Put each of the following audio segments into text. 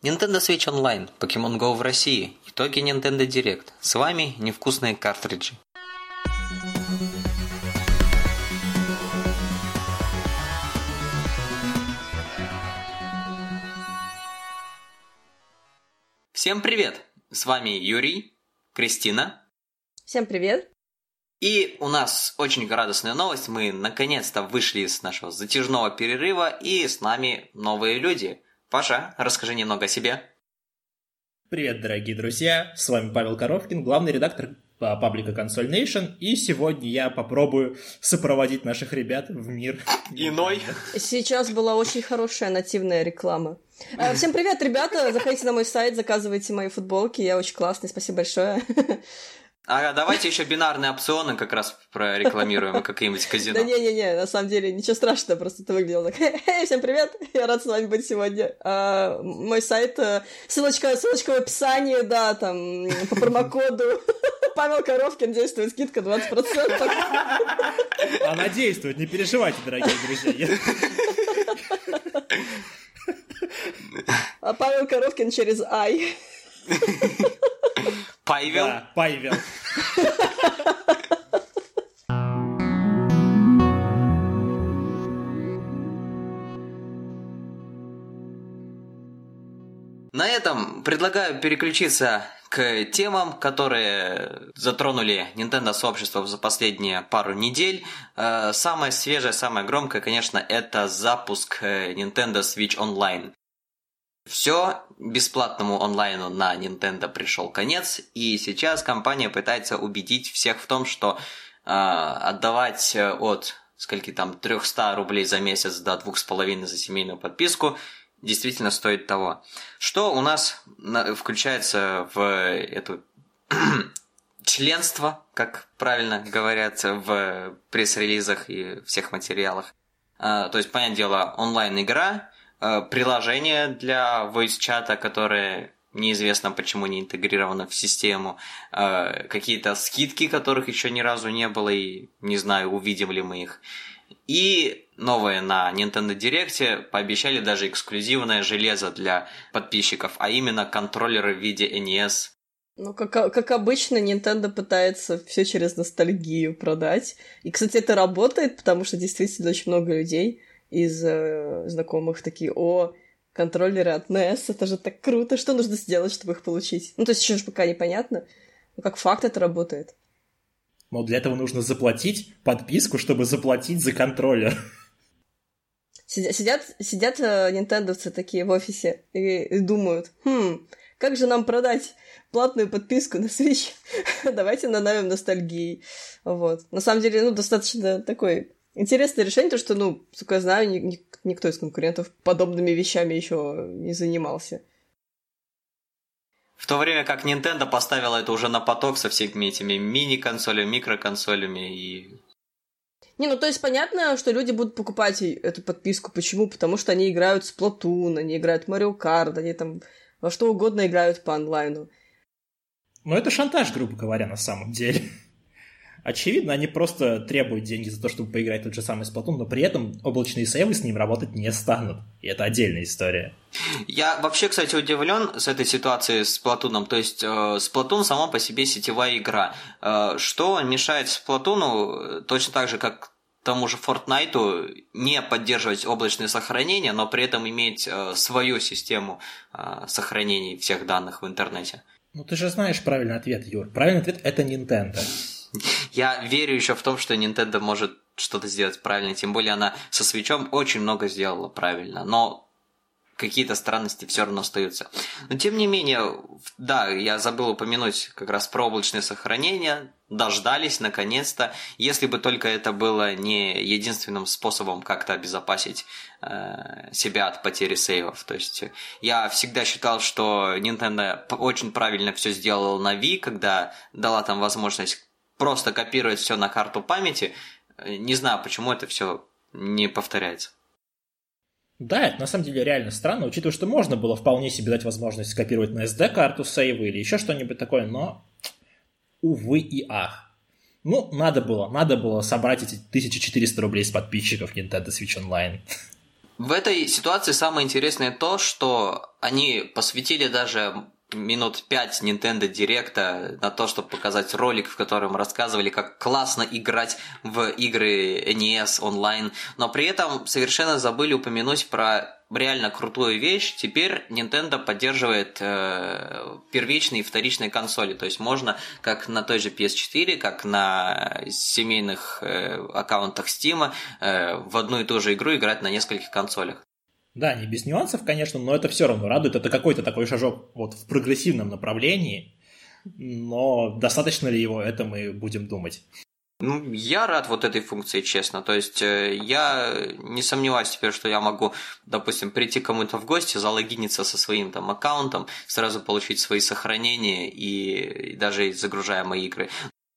Nintendo Switch Online, Pokemon Go в России, итоги Nintendo Direct. С вами невкусные картриджи. Всем привет! С вами Юрий, Кристина. Всем привет! И у нас очень радостная новость. Мы наконец-то вышли из нашего затяжного перерыва, и с нами новые люди – Паша, расскажи немного о себе. Привет, дорогие друзья! С вами Павел Коровкин, главный редактор паблика Console Nation, и сегодня я попробую сопроводить наших ребят в мир. Иной. Сейчас была очень хорошая нативная реклама. Э, всем привет, ребята! Заходите на мой сайт, заказывайте мои футболки, я очень классный, спасибо большое. А давайте еще бинарные опционы как раз прорекламируем, какие-нибудь казино. Да не-не-не, на самом деле ничего страшного, просто это выглядело так. Эй, всем привет, я рад с вами быть сегодня. А, мой сайт, э, ссылочка, ссылочка в описании, да, там, по промокоду Павел Коровкин действует скидка 20%. Она действует, не переживайте, дорогие друзья. А Павел Коровкин через Ай. Павел? Да, Павел. На этом предлагаю переключиться к темам, которые затронули Nintendo сообщество за последние пару недель. Э, самое свежее, самое громкое, конечно, это запуск э, Nintendo Switch Online. Все бесплатному онлайну на Nintendo пришел конец, и сейчас компания пытается убедить всех в том, что э, отдавать от скольки там 300 рублей за месяц до 2,5 за семейную подписку действительно стоит того. Что у нас включается в эту членство, как правильно говорят в пресс-релизах и всех материалах. А, то есть, понятное дело, онлайн-игра, приложение для voice-чата, которое неизвестно почему не интегрировано в систему, э, какие-то скидки, которых еще ни разу не было, и не знаю, увидим ли мы их. И новое на Nintendo Direct пообещали даже эксклюзивное железо для подписчиков, а именно контроллеры в виде NES. Ну, как, как обычно, Nintendo пытается все через ностальгию продать. И, кстати, это работает, потому что действительно очень много людей из э, знакомых такие, о, контроллеры от NES, это же так круто, что нужно сделать, чтобы их получить? Ну, то есть еще же пока непонятно, но как факт это работает. Но для этого нужно заплатить подписку, чтобы заплатить за контроллер. Сидят, сидят, сидят э, нинтендовцы такие в офисе и, и думают, хм, как же нам продать платную подписку на Switch? Давайте нанавим ностальгии. Вот. На самом деле, ну, достаточно такой Интересное решение, то, что, ну, сколько я знаю, ни, ни, никто из конкурентов подобными вещами еще не занимался. В то время как Nintendo поставила это уже на поток со всеми этими мини-консолями, микроконсолями и... Не, ну то есть понятно, что люди будут покупать эту подписку. Почему? Потому что они играют с Splatoon, они играют в Mario Kart, они там во что угодно играют по онлайну. Ну это шантаж, грубо говоря, на самом деле. Очевидно, они просто требуют деньги за то, чтобы поиграть тот же самый Splatoon, но при этом облачные сейвы с ним работать не станут. И это отдельная история. Я вообще, кстати, удивлен с этой ситуацией с Splatoon. То есть, э, Splatoon сама по себе сетевая игра. Э, что мешает Splatoon точно так же, как тому же Fortnite не поддерживать облачное сохранение, но при этом иметь э, свою систему э, сохранения всех данных в интернете? Ну ты же знаешь правильный ответ, Юр. Правильный ответ это Nintendo. Я верю еще в том, что Nintendo может что-то сделать правильно, тем более она со свечом очень много сделала правильно, но какие-то странности все равно остаются. Но тем не менее, да, я забыл упомянуть как раз про облачное сохранение, дождались наконец-то, если бы только это было не единственным способом как-то обезопасить э, себя от потери сейвов. То есть я всегда считал, что Nintendo очень правильно все сделала на Wii, когда дала там возможность просто копирует все на карту памяти. Не знаю, почему это все не повторяется. Да, это на самом деле реально странно, учитывая, что можно было вполне себе дать возможность скопировать на SD-карту сейвы или еще что-нибудь такое, но, увы и ах. Ну, надо было, надо было собрать эти 1400 рублей с подписчиков Nintendo Switch Online. В этой ситуации самое интересное то, что они посвятили даже минут пять Nintendo Direct на то, чтобы показать ролик, в котором рассказывали, как классно играть в игры NES онлайн, но при этом совершенно забыли упомянуть про реально крутую вещь. Теперь Nintendo поддерживает э, первичные и вторичные консоли, то есть можно как на той же PS4, как на семейных э, аккаунтах Steam э, в одну и ту же игру играть на нескольких консолях. Да, не без нюансов, конечно, но это все равно радует. Это какой-то такой шажок вот в прогрессивном направлении. Но достаточно ли его, это мы будем думать. Ну, я рад вот этой функции, честно. То есть э, я не сомневаюсь теперь, что я могу, допустим, прийти кому-то в гости, залогиниться со своим там аккаунтом, сразу получить свои сохранения и, и даже загружая мои игры.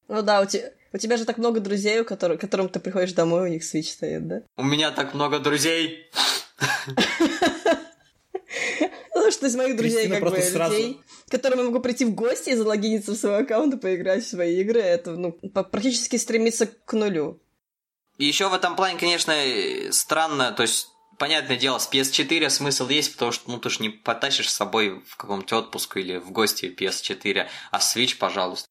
Ну да, у тебя, у тебя же так много друзей, у которых, которым ты приходишь домой, у них Switch стоит, да? У меня так много друзей. Ну, что из моих друзей, как бы, людей, которым я могу прийти в гости и залогиниться в свой аккаунт и поиграть в свои игры, это, ну, практически стремится к нулю. И еще в этом плане, конечно, странно, то есть понятное дело, с PS4 смысл есть, потому что ну, ты же не потащишь с собой в каком-то отпуск или в гости PS4, а Switch, пожалуйста.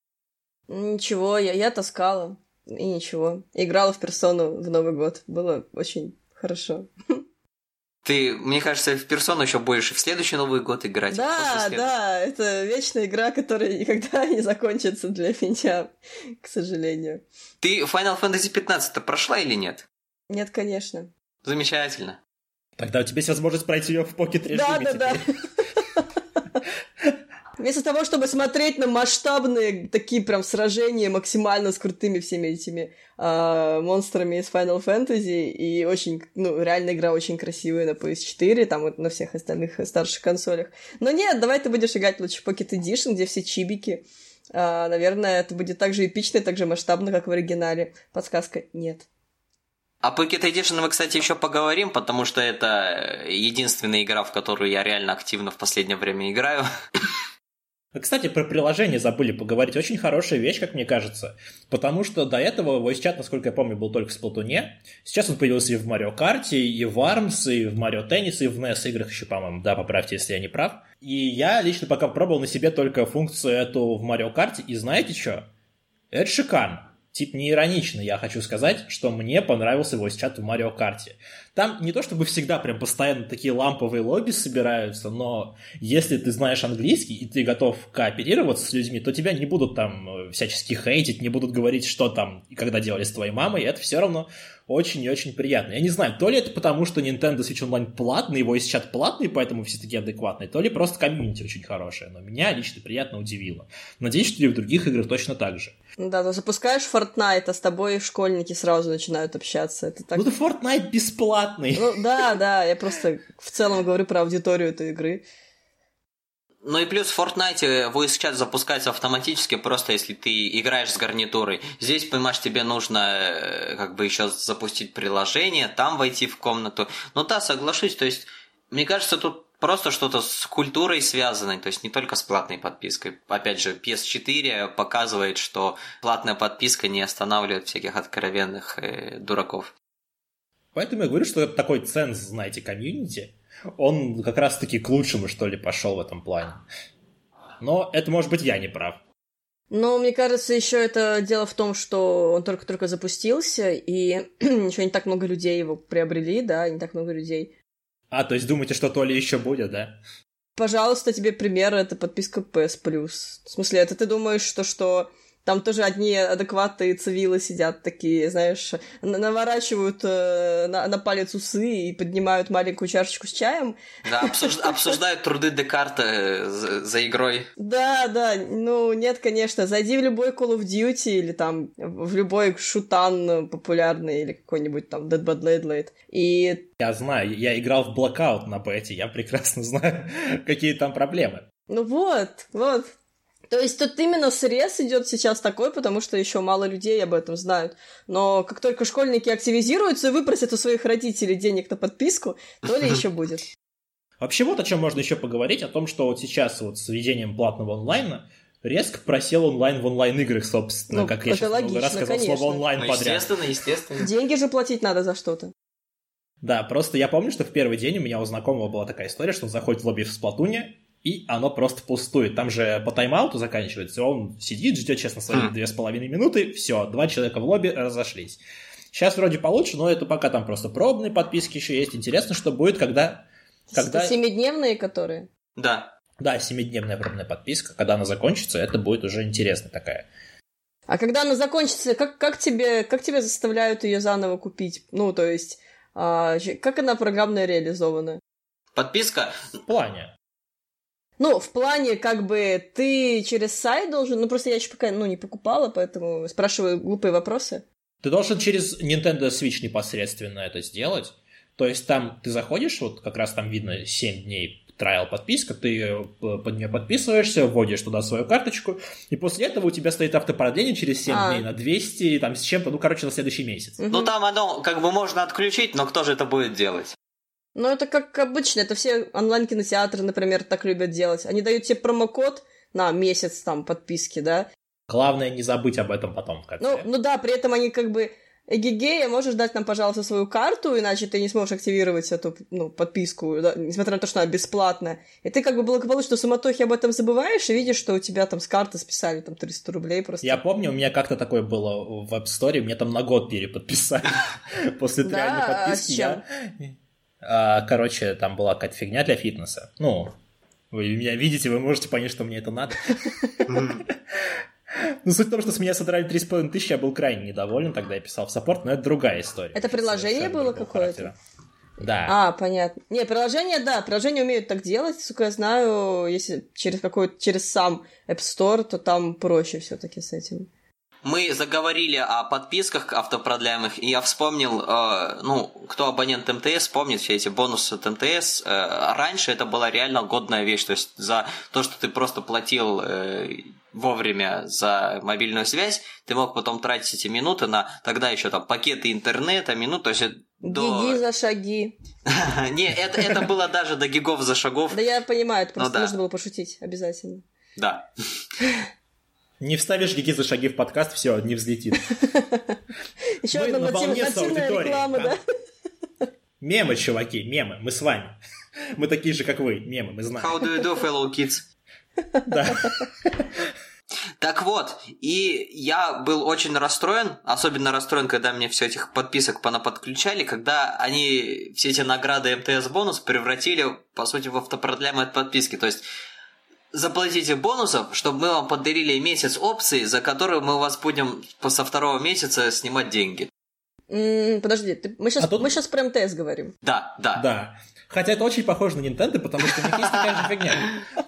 Ничего, я, я таскала, и ничего. Играла в персону в Новый год. Было очень хорошо. Ты, мне кажется, в персону еще будешь в следующий Новый год играть. Да, да, это вечная игра, которая никогда не закончится для меня, к сожалению. Ты Final Fantasy 15 прошла или нет? Нет, конечно. Замечательно. Тогда у тебя есть возможность пройти ее в покет режиме. Да, да, да. Вместо того, чтобы смотреть на масштабные такие прям сражения максимально с крутыми всеми этими э, монстрами из Final Fantasy, и очень, ну, реально игра очень красивая на PS4, там вот на всех остальных старших консолях. Но нет, давай ты будешь играть лучше в Pocket Edition, где все чибики. Э, наверное, это будет так же эпично и так же масштабно, как в оригинале. Подсказка – нет. О Pocket Edition мы, кстати, еще поговорим, потому что это единственная игра, в которую я реально активно в последнее время играю. Кстати, про приложение забыли поговорить. Очень хорошая вещь, как мне кажется. Потому что до этого voice chat, насколько я помню, был только в Сплатуне. Сейчас он появился и в Марио Карте, и в Arms, и в Марио Теннис, и в NES играх еще, по-моему. Да, поправьте, если я не прав. И я лично пока пробовал на себе только функцию эту в Марио Карте. И знаете что? Это шикарно. Тип не иронично, я хочу сказать, что мне понравился voice чат в Марио Карте. Там не то чтобы всегда прям постоянно такие ламповые лобби собираются, но если ты знаешь английский и ты готов кооперироваться с людьми, то тебя не будут там э, всячески хейтить, не будут говорить, что там и когда делали с твоей мамой, и это все равно очень и очень приятно. Я не знаю, то ли это потому, что Nintendo Switch Online платный, его чат платный, поэтому все такие адекватные, то ли просто комьюнити очень хорошее, но меня лично приятно удивило. Надеюсь, что и в других играх точно так же. Да, ты запускаешь Fortnite, а с тобой школьники сразу начинают общаться. Это так... Ну, да Fortnite бесплатный. Ну, да, да, я просто в целом говорю про аудиторию этой игры. Ну и плюс в Fortnite voice чат запускается автоматически, просто если ты играешь с гарнитурой. Здесь, понимаешь, тебе нужно э, как бы еще запустить приложение, там войти в комнату. Ну да, соглашусь, то есть, мне кажется, тут просто что-то с культурой связано, то есть не только с платной подпиской. Опять же, PS4 показывает, что платная подписка не останавливает всяких откровенных э, дураков. Поэтому я говорю, что это такой ценз, знаете, комьюнити он как раз-таки к лучшему, что ли, пошел в этом плане. Но это, может быть, я не прав. Но мне кажется, еще это дело в том, что он только-только запустился, и еще не так много людей его приобрели, да, не так много людей. А, то есть думаете, что то ли еще будет, да? Пожалуйста, тебе пример, это подписка PS. В смысле, это ты думаешь, что, что там тоже одни адекватные цивилы сидят такие, знаешь, наворачивают э, на, на палец усы и поднимают маленькую чашечку с чаем. Да, обсуж... обсуждают труды Декарта э, за, за игрой. Да, да, ну нет, конечно, зайди в любой Call of Duty или там в любой шутан популярный или какой-нибудь там Dead by Daylight и... Я знаю, я играл в Blackout на бете, я прекрасно знаю, какие там проблемы. Ну вот, вот, то есть тут именно срез идет сейчас такой, потому что еще мало людей об этом знают. Но как только школьники активизируются и выпросят у своих родителей денег на подписку, то ли еще будет. Вообще вот о чем можно еще поговорить, о том, что вот сейчас вот с введением платного онлайна резко просел онлайн в онлайн-играх, собственно, ну, как я сейчас логично, много раз сказал конечно. слово онлайн ну, подряд. Естественно, естественно. Деньги же платить надо за что-то. Да, просто я помню, что в первый день у меня у знакомого была такая история, что он заходит в лобби в Сплатуне, и оно просто пустует. Там же по тайм-ауту заканчивается, он сидит, ждет, честно, свои Хм. две с половиной минуты, все, два человека в лобби разошлись. Сейчас вроде получше, но это пока там просто пробные подписки еще есть. Интересно, что будет, когда... когда... Семидневные которые? Да. Да, семидневная пробная подписка. Когда она закончится, это будет уже интересно такая. А когда она закончится, как, как, тебе, как тебе заставляют ее заново купить? Ну, то есть, а, как она программно реализована? Подписка. В плане. Ну, в плане, как бы, ты через сайт должен... Ну, просто я еще пока, ну, не покупала, поэтому спрашиваю глупые вопросы. Ты должен через Nintendo Switch непосредственно это сделать. То есть там ты заходишь, вот как раз там видно 7 дней трайл подписка, ты э, под нее подписываешься, вводишь туда свою карточку, и после этого у тебя стоит автопродление через 7 А. дней на 200, и там с чем-то, ну, короче, на следующий месяц. Ну там оно как бы можно отключить, но кто же это будет делать? Ну, это как обычно, это все онлайн-кинотеатры, например, так любят делать. Они дают тебе промокод на месяц там подписки, да? Главное не забыть об этом потом. Ну, ну да, при этом они как бы Эгегея, можешь дать нам, пожалуйста, свою карту, иначе ты не сможешь активировать эту ну, подписку, да, несмотря на то, что она бесплатная. И ты как бы благополучно в суматохе об этом забываешь и видишь, что у тебя там с карты списали там 300 рублей просто. Я помню, у меня как-то такое было в App Store, мне там на год переподписали после реальной а подписки. А, Короче, там была какая-то фигня для фитнеса. Ну, вы меня видите, вы можете понять, что мне это надо. Ну, суть в том, что с меня содрали 3,5 тысячи, я был крайне недоволен, тогда я писал в саппорт, но это другая история. Это приложение было какое-то? Да. А, понятно. Не, приложения, да, приложения умеют так делать, сука, я знаю, если через какой-то, через сам App Store, то там проще все таки с этим. Мы заговорили о подписках автопродляемых, и я вспомнил, э, ну, кто абонент МТС, помнит все эти бонусы от МТС. Э, раньше это была реально годная вещь, то есть за то, что ты просто платил э, вовремя за мобильную связь, ты мог потом тратить эти минуты на тогда еще там пакеты интернета, минут, то есть до... Гиги за шаги. Не, это, это было даже до гигов за шагов. Да я понимаю, это просто да. нужно было пошутить обязательно. Да. Не вставишь гиги за шаги в подкаст, все, не взлетит. Еще Мы одна нативная реклама, да. Мемы, чуваки, мемы, мы с вами. Мы такие же, как вы, мемы, мы знаем. How do you do, fellow kids? Да. Так вот, и я был очень расстроен, особенно расстроен, когда мне все этих подписок понаподключали, когда они все эти награды МТС бонус превратили, по сути, в автопродляемые подписки. То есть заплатите бонусов, чтобы мы вам подарили месяц опций, за которые мы у вас будем со второго месяца снимать деньги. М, Подожди, ты- мы сейчас А тут- мы сейчас про МТС говорим. Да, да. Да. Хотя это очень похоже на Nintendo, потому что у них есть такая же фигня.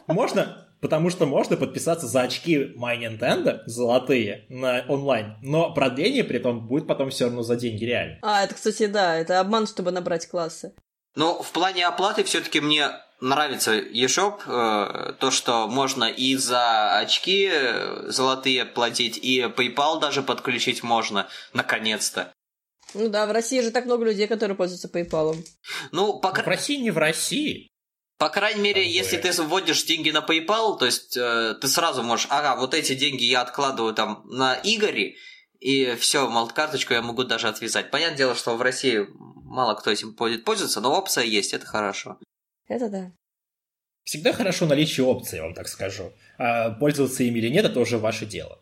Можно, потому что можно подписаться за очки My Nintendo, золотые, на онлайн, но продление при этом будет потом все равно за деньги реально. А, это, кстати, да, это обман, чтобы набрать классы. Но в плане оплаты все-таки мне нравится eShop, э, то, что можно и за очки э, золотые платить, и PayPal даже подключить можно, наконец-то. Ну да, в России же так много людей, которые пользуются PayPal. Ну, по, В кра- России не в России. по крайней мере, бы- если ты вводишь деньги на PayPal, то есть э, ты сразу можешь, ага, вот эти деньги я откладываю там на Игоре, и все, мол, карточку я могу даже отвязать. Понятное дело, что в России мало кто этим будет пользоваться, но опция есть, это хорошо. Это да. Всегда хорошо наличие опций, я вам так скажу. А пользоваться ими или нет, это уже ваше дело.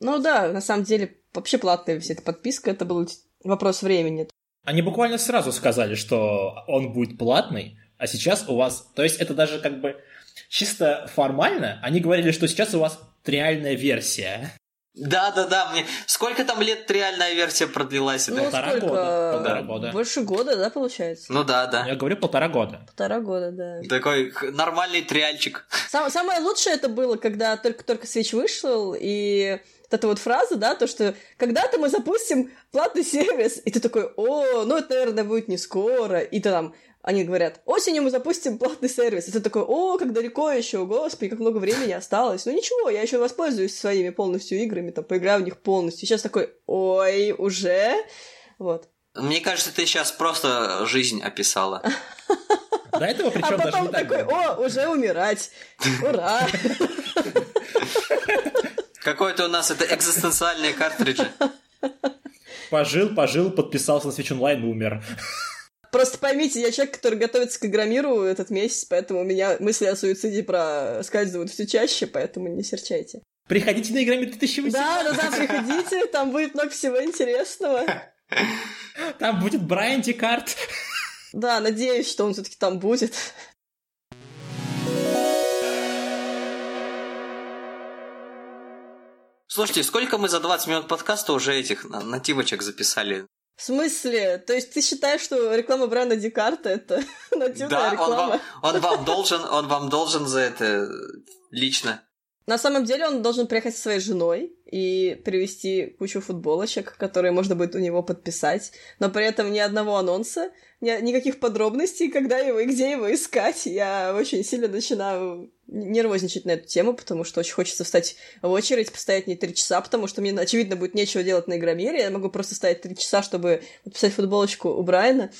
Ну да, на самом деле, вообще платная вся эта подписка, это был вопрос времени. Они буквально сразу сказали, что он будет платный, а сейчас у вас... То есть это даже как бы чисто формально. Они говорили, что сейчас у вас триальная версия. Да-да-да, мне... Сколько там лет реальная версия продлилась? Ну, да? Полтора сколько? года, полтора года. Больше года, да, получается? Ну да, да. Я говорю полтора года. Полтора года, да. Такой нормальный триальчик. Сам- самое лучшее это было, когда только-только Switch вышел, и вот эта вот фраза, да, то, что когда-то мы запустим платный сервис, и ты такой, о, ну это, наверное, будет не скоро, и ты там, они говорят, осенью мы запустим платный сервис, и ты такой, о, как далеко еще, господи, как много времени осталось, ну ничего, я еще воспользуюсь своими полностью играми, там, поиграю в них полностью, сейчас такой, ой, уже, вот. Мне кажется, ты сейчас просто жизнь описала. До этого причем а даже потом не так такой, о, уже умирать, ура. Какой-то у нас это экзистенциальные картриджи. Пожил, пожил, подписался на Switch Online, умер. Просто поймите, я человек, который готовится к Игромиру этот месяц, поэтому у меня мысли о суициде проскальзывают все чаще, поэтому не серчайте. Приходите на Игромир 2018. Да, да, да, приходите, там будет много всего интересного. Там будет Брайан Декарт. Да, надеюсь, что он все-таки там будет. Слушайте, сколько мы за 20 минут подкаста уже этих нативочек записали? В смысле? То есть ты считаешь, что реклама бренда Декарта это нативная да, реклама? Он вам, он вам должен, он вам должен за это лично. На самом деле он должен приехать со своей женой и привезти кучу футболочек, которые можно будет у него подписать, но при этом ни одного анонса, ни, никаких подробностей, когда его и где его искать. Я очень сильно начинаю нервозничать на эту тему, потому что очень хочется встать в очередь, постоять не три часа, потому что мне, очевидно, будет нечего делать на Игромире. Я могу просто стоять три часа, чтобы подписать футболочку у Брайана.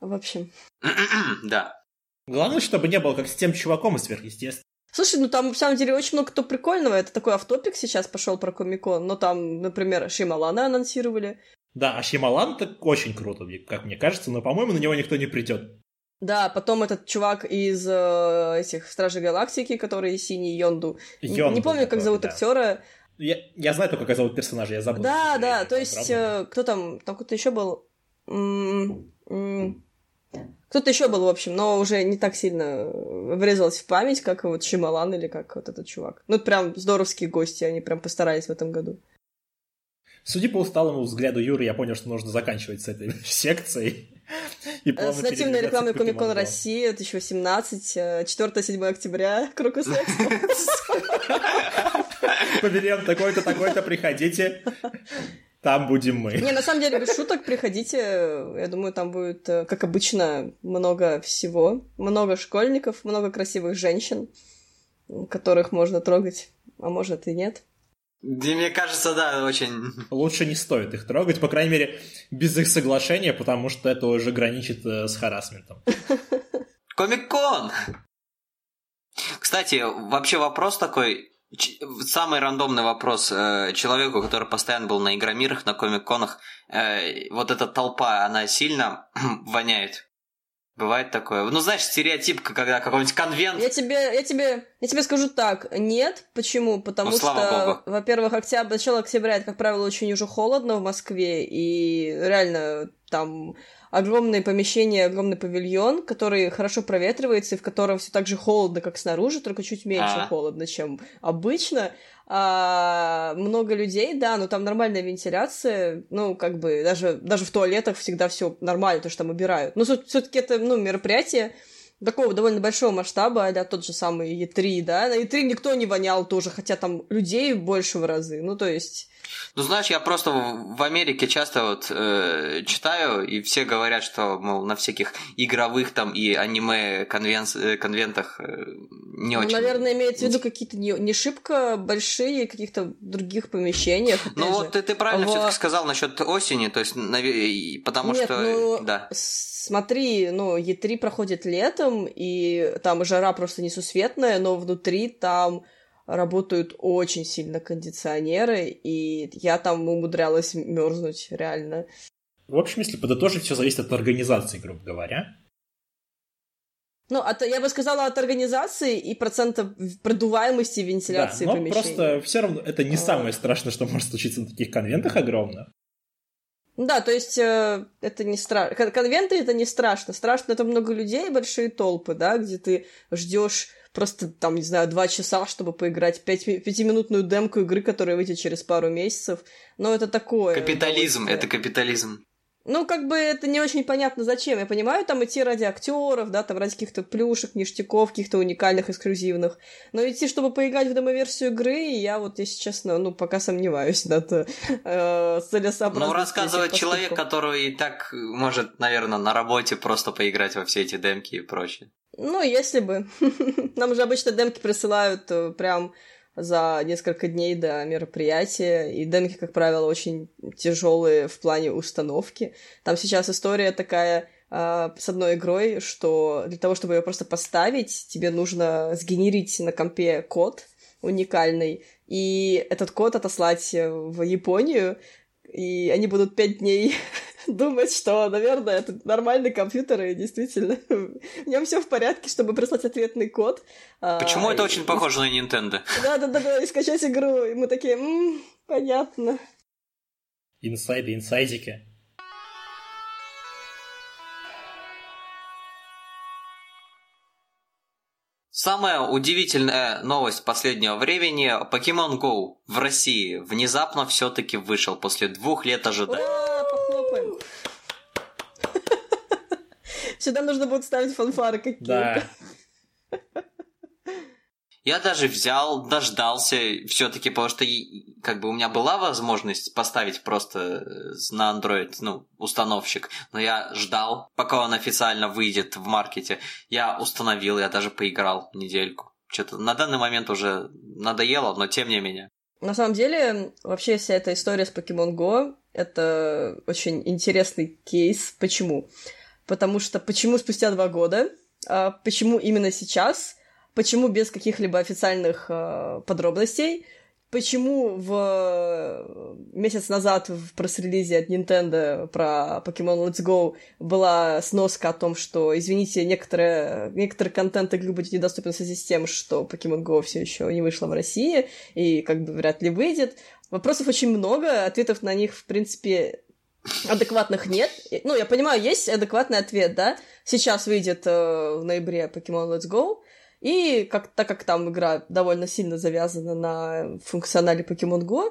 В общем. да. Главное, чтобы не было как с тем чуваком из сверхъестественного. Слушай, ну там, на самом деле, очень много кто прикольного. Это такой автопик сейчас пошел про Комикон. Но там, например, Шималана анонсировали. Да, а Шималан так очень круто, как мне кажется, но, по-моему, на него никто не придет. Да, потом этот чувак из э, этих Стражей Галактики, который синий Йонду. Йонду не помню, как зовут да. актера. Я, я знаю только, как зовут персонажа, я забыл. Да, да, то есть, э, кто там, там кто-то еще был. М-м-м. Кто-то еще был, в общем, но уже не так сильно врезалось в память, как вот Шималан или как вот этот чувак. Ну, это прям здоровские гости, они прям постарались в этом году. Судя по усталому взгляду Юры, я понял, что нужно заканчивать с этой секцией. И э, с нативной рекламой Комикон России 2018, 4-7 октября, Крокус Павильон такой-то, такой-то, приходите. Там будем мы. Не, на самом деле, без шуток, приходите. Я думаю, там будет, э, как обычно, много всего. Много школьников, много красивых женщин, которых можно трогать, а может и нет. Да, мне кажется, да, очень... Лучше не стоит их трогать, по крайней мере, без их соглашения, потому что это уже граничит э, с харасментом. Комик-кон! Кстати, вообще вопрос такой, Самый рандомный вопрос э, человеку, который постоянно был на игромирах, на комик-конах. Э, вот эта толпа, она сильно воняет? Бывает такое. Ну, знаешь, стереотип, когда какой-нибудь конвент... Я тебе, я тебе, я тебе скажу так. Нет. Почему? Потому ну, что, во-первых, октябрь, начало октября, это, как правило, очень уже холодно в Москве, и реально там огромное помещение, огромный павильон, который хорошо проветривается и в котором все так же холодно, как снаружи, только чуть меньше А-а. холодно, чем обычно. А, много людей, да, но там нормальная вентиляция, ну, как бы, даже, даже в туалетах всегда все нормально, то, что там убирают. Но все-таки это, ну, мероприятие такого довольно большого масштаба, да, тот же самый E3, да, на E3 никто не вонял тоже, хотя там людей больше в разы, ну, то есть ну, знаешь, я просто в Америке часто вот э, читаю, и все говорят, что, мол, на всяких игровых там и аниме конвен... Э, конвентах э, не ну, очень... Наверное, имеется в виду какие-то не, не шибко большие каких-то других помещениях. Ну, вот ты, ты правильно в... все-таки сказал насчет осени, то есть, потому Нет, что... Ну, да. Смотри, ну, Е3 проходит летом, и там жара просто несусветная, но внутри там работают очень сильно кондиционеры, и я там умудрялась мерзнуть реально. В общем, если подытожить, все зависит от организации, грубо говоря. Ну, от, я бы сказала, от организации и процента продуваемости вентиляции да, но помещения. просто все равно это не а... самое страшное, что может случиться на таких конвентах огромных. Да, то есть э, это не страшно. Конвенты это не страшно. Страшно это много людей, большие толпы, да, где ты ждешь просто, там, не знаю, два часа, чтобы поиграть пять, пятиминутную демку игры, которая выйдет через пару месяцев. Но это такое. Капитализм, это капитализм. Ну, как бы это не очень понятно, зачем. Я понимаю, там идти ради актеров, да, там ради каких-то плюшек, ништяков, каких-то уникальных, эксклюзивных. Но идти, чтобы поиграть в демоверсию игры, я вот, если честно, ну, пока сомневаюсь, да, то э, целесообразно. Ну, рассказывает человек, который и так может, наверное, на работе просто поиграть во все эти демки и прочее. Ну, если бы. Нам же обычно демки присылают э, прям за несколько дней до мероприятия, и демки, как правило, очень тяжелые в плане установки. Там сейчас история такая э, с одной игрой, что для того, чтобы ее просто поставить, тебе нужно сгенерить на компе код уникальный, и этот код отослать в Японию, и они будут пять дней думать, что, наверное, это нормальный компьютер, и действительно в нем все в порядке, чтобы прислать ответный код. Почему а, это и... очень похоже на Nintendo? Да-да-да, и скачать игру, и мы такие, м-м, понятно. Инсайды, инсайдики. Самая удивительная новость последнего времени – Pokemon Go в России внезапно все-таки вышел после двух лет ожидания. Ура, похлопаем! Сюда нужно будет ставить фанфары какие-то. Да. Я даже взял, дождался все-таки, потому что как бы у меня была возможность поставить просто э, на Android, ну, установщик, но я ждал, пока он официально выйдет в маркете. Я установил, я даже поиграл недельку. Что-то на данный момент уже надоело, но тем не менее. На самом деле, вообще вся эта история с Pokemon Go — это очень интересный кейс. Почему? Потому что почему спустя два года? А почему именно сейчас? Почему без каких-либо официальных э, подробностей? Почему в э, месяц назад в пресс-релизе от Nintendo про Pokemon Let's Go была сноска о том, что, извините, некоторые, некоторый контент игры будет недоступен в связи с тем, что Pokemon Go все еще не вышла в России и как бы вряд ли выйдет. Вопросов очень много, ответов на них, в принципе, адекватных нет. Ну, я понимаю, есть адекватный ответ, да? Сейчас выйдет э, в ноябре Pokemon Let's Go, и как, так как там игра довольно сильно завязана на функционале Pokemon Go,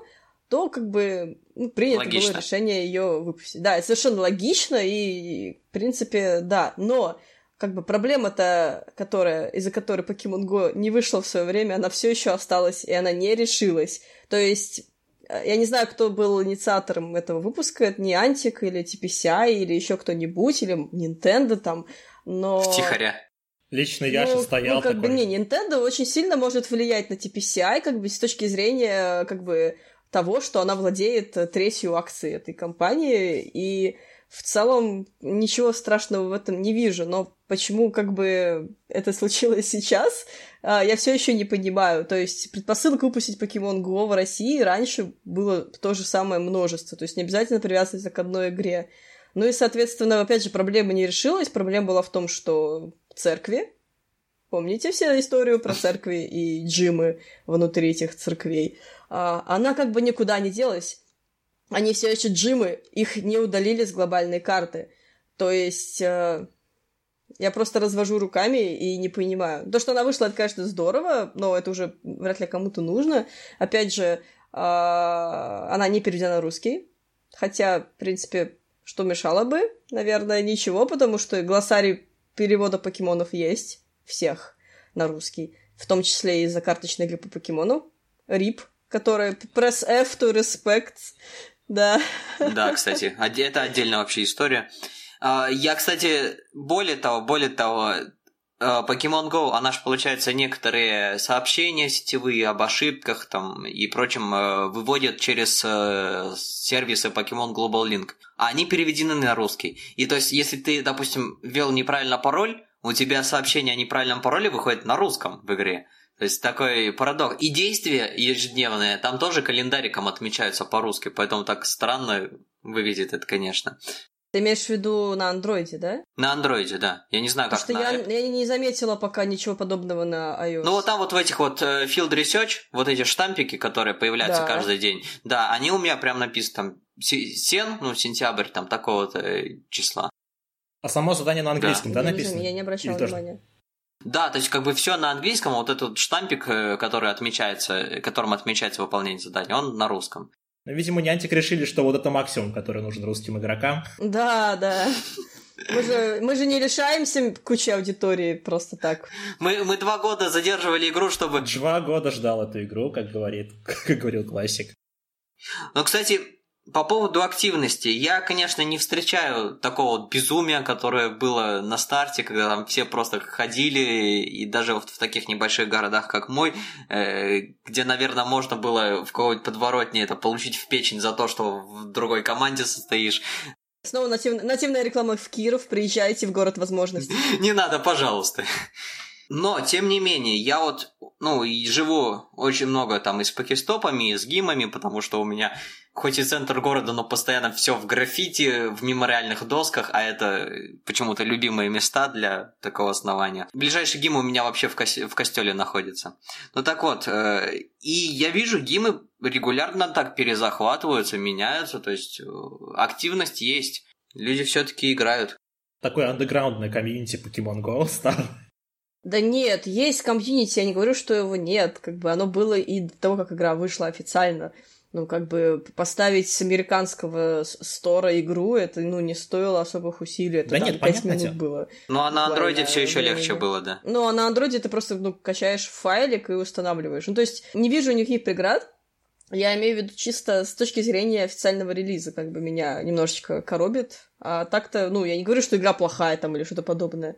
то как бы ну, принято логично. было решение ее выпустить. Да, это совершенно логично, и в принципе, да. Но как бы проблема-то, которая, из-за которой Pokemon Go не вышла в свое время, она все еще осталась, и она не решилась. То есть я не знаю, кто был инициатором этого выпуска, это не Антик или TPCI или еще кто-нибудь, или Nintendo там, но... Втихаря. Лично я ну, стоял ну, как такой. бы, не, Nintendo очень сильно может влиять на TPCI, как бы, с точки зрения, как бы, того, что она владеет третью акцией этой компании, и в целом ничего страшного в этом не вижу, но почему как бы это случилось сейчас, а, я все еще не понимаю. То есть предпосылок выпустить Pokemon Go в России раньше было то же самое множество, то есть не обязательно привязываться к одной игре. Ну и, соответственно, опять же, проблема не решилась. Проблема была в том, что церкви. Помните все историю про церкви и джимы внутри этих церквей? А, она как бы никуда не делась. Они все еще джимы, их не удалили с глобальной карты. То есть э, я просто развожу руками и не понимаю. То, что она вышла, это, конечно, здорово, но это уже вряд ли кому-то нужно. Опять же, э, она не переведена на русский. Хотя, в принципе, что мешало бы? Наверное, ничего, потому что глоссарий перевода покемонов есть, всех, на русский, в том числе и за карточной игры по покемону, RIP, которая Press F to Respect, да. Да, кстати, это отдельная вообще история. А, я, кстати, более того, более того, а, Pokemon Go, она же, получается, некоторые сообщения сетевые об ошибках там и прочем э, выводит через сервисы Pokemon Global Link а они переведены на русский. И то есть, если ты, допустим, ввел неправильно пароль, у тебя сообщение о неправильном пароле выходит на русском в игре. То есть такой парадокс. И действия ежедневные там тоже календариком отмечаются по-русски, поэтому так странно выглядит это, конечно. Ты имеешь в виду на андроиде, да? На андроиде, да. Я не знаю, как Потому что на... я, я не заметила пока ничего подобного на iOS. Ну вот там вот в этих вот э, Field Research, вот эти штампики, которые появляются да. каждый день, да, они у меня прям написаны там сен, ну, сентябрь, там, такого-то э, числа. А само задание на английском, да, да написано? Я не обращала Или внимания. Тоже? Да, то есть как бы все на английском, вот этот штампик, э, который отмечается, которым отмечается выполнение задания, он на русском. Ну, видимо, Niantic решили, что вот это максимум, который нужен русским игрокам. Да, да. Мы же, мы же не лишаемся кучи аудитории просто так. Мы, мы два года задерживали игру, чтобы... Два года ждал эту игру, как говорит, как говорил классик. Ну, кстати, по поводу активности, я, конечно, не встречаю такого безумия, которое было на старте, когда там все просто ходили, и даже вот в таких небольших городах, как мой, э, где, наверное, можно было в какой-нибудь подворотне это получить в печень за то, что в другой команде состоишь. Снова натив... нативная реклама в Киров, приезжайте в город возможностей. Не надо, пожалуйста. Но, тем не менее, я вот, ну, живу очень много там и с покестопами, и с гимами, потому что у меня хоть и центр города, но постоянно все в граффити, в мемориальных досках, а это почему-то любимые места для такого основания. Ближайший гим у меня вообще в, ко- в костеле находится. Ну так вот, э, и я вижу, гимы регулярно так перезахватываются, меняются, то есть э, активность есть. Люди все-таки играют. Такое андеграундное комьюнити Pokemon Go стало. Да нет, есть комьюнити, я не говорю, что его нет. Как бы оно было и до того, как игра вышла официально. Ну, как бы поставить с американского стора игру, это, ну, не стоило особых усилий. Это да там нет, 5 понятно минут дело. было. Ну а на андроиде все еще легче было, да. Ну, а на андроиде ты просто, ну, качаешь файлик и устанавливаешь. Ну, то есть, не вижу никаких преград. Я имею в виду чисто с точки зрения официального релиза, как бы меня немножечко коробит. А так-то, ну, я не говорю, что игра плохая там или что-то подобное.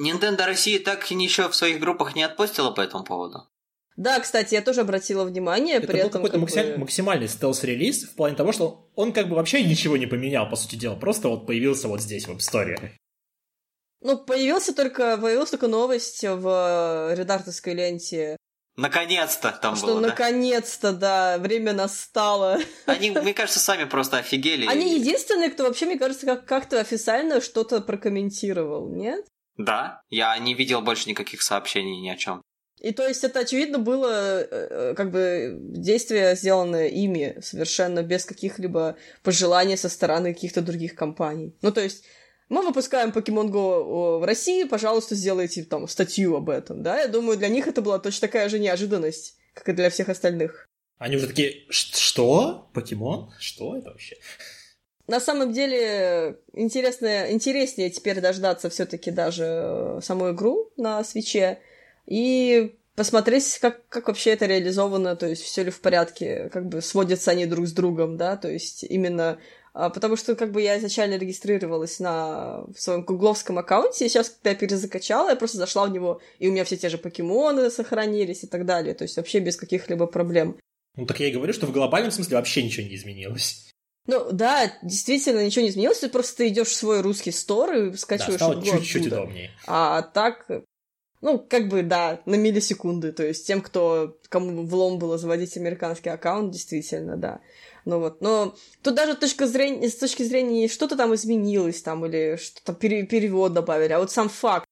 Nintendo России так ничего в своих группах не отпостила по этому поводу. Да, кстати, я тоже обратила внимание, Это при был этом какой-то как максим- бы- максимальный стелс-релиз в плане того, что он как бы вообще ничего не поменял, по сути дела, просто вот появился вот здесь, в App Store. Ну, появился только, появилась только новость в э, редакторской ленте, Наконец-то там что было, да? наконец-то, да, время настало. Они, мне кажется, сами просто офигели. Они единственные, кто вообще, мне кажется, как- как-то официально что-то прокомментировал, нет? Да, я не видел больше никаких сообщений ни о чем. И то есть это, очевидно, было э, э, как бы действие, сделанное ими, совершенно без каких-либо пожеланий со стороны каких-то других компаний. Ну, то есть мы выпускаем Pokemon Go в России, пожалуйста, сделайте там статью об этом, да? Я думаю, для них это была точно такая же неожиданность, как и для всех остальных. Они уже такие, «Ш- что? Покемон? Что это вообще? На самом деле, интересно, интереснее теперь дождаться все-таки даже э, саму игру на свече и посмотреть, как, как вообще это реализовано, то есть все ли в порядке, как бы сводятся они друг с другом, да, то есть именно а, потому что как бы я изначально регистрировалась на в своем гугловском аккаунте, и сейчас, когда я перезакачала, я просто зашла в него, и у меня все те же покемоны сохранились и так далее, то есть вообще без каких-либо проблем. Ну так я и говорю, что в глобальном смысле вообще ничего не изменилось. Ну да, действительно ничего не изменилось, ты просто идешь в свой русский стор и Да, скачиваешь стало игру чуть-чуть удобнее. А так, ну, как бы, да, на миллисекунды. То есть тем, кто, кому влом было заводить американский аккаунт, действительно, да. Ну вот, но тут даже точка зрения, с точки зрения что-то там изменилось там или что-то пере- перевод добавили, а вот сам факт.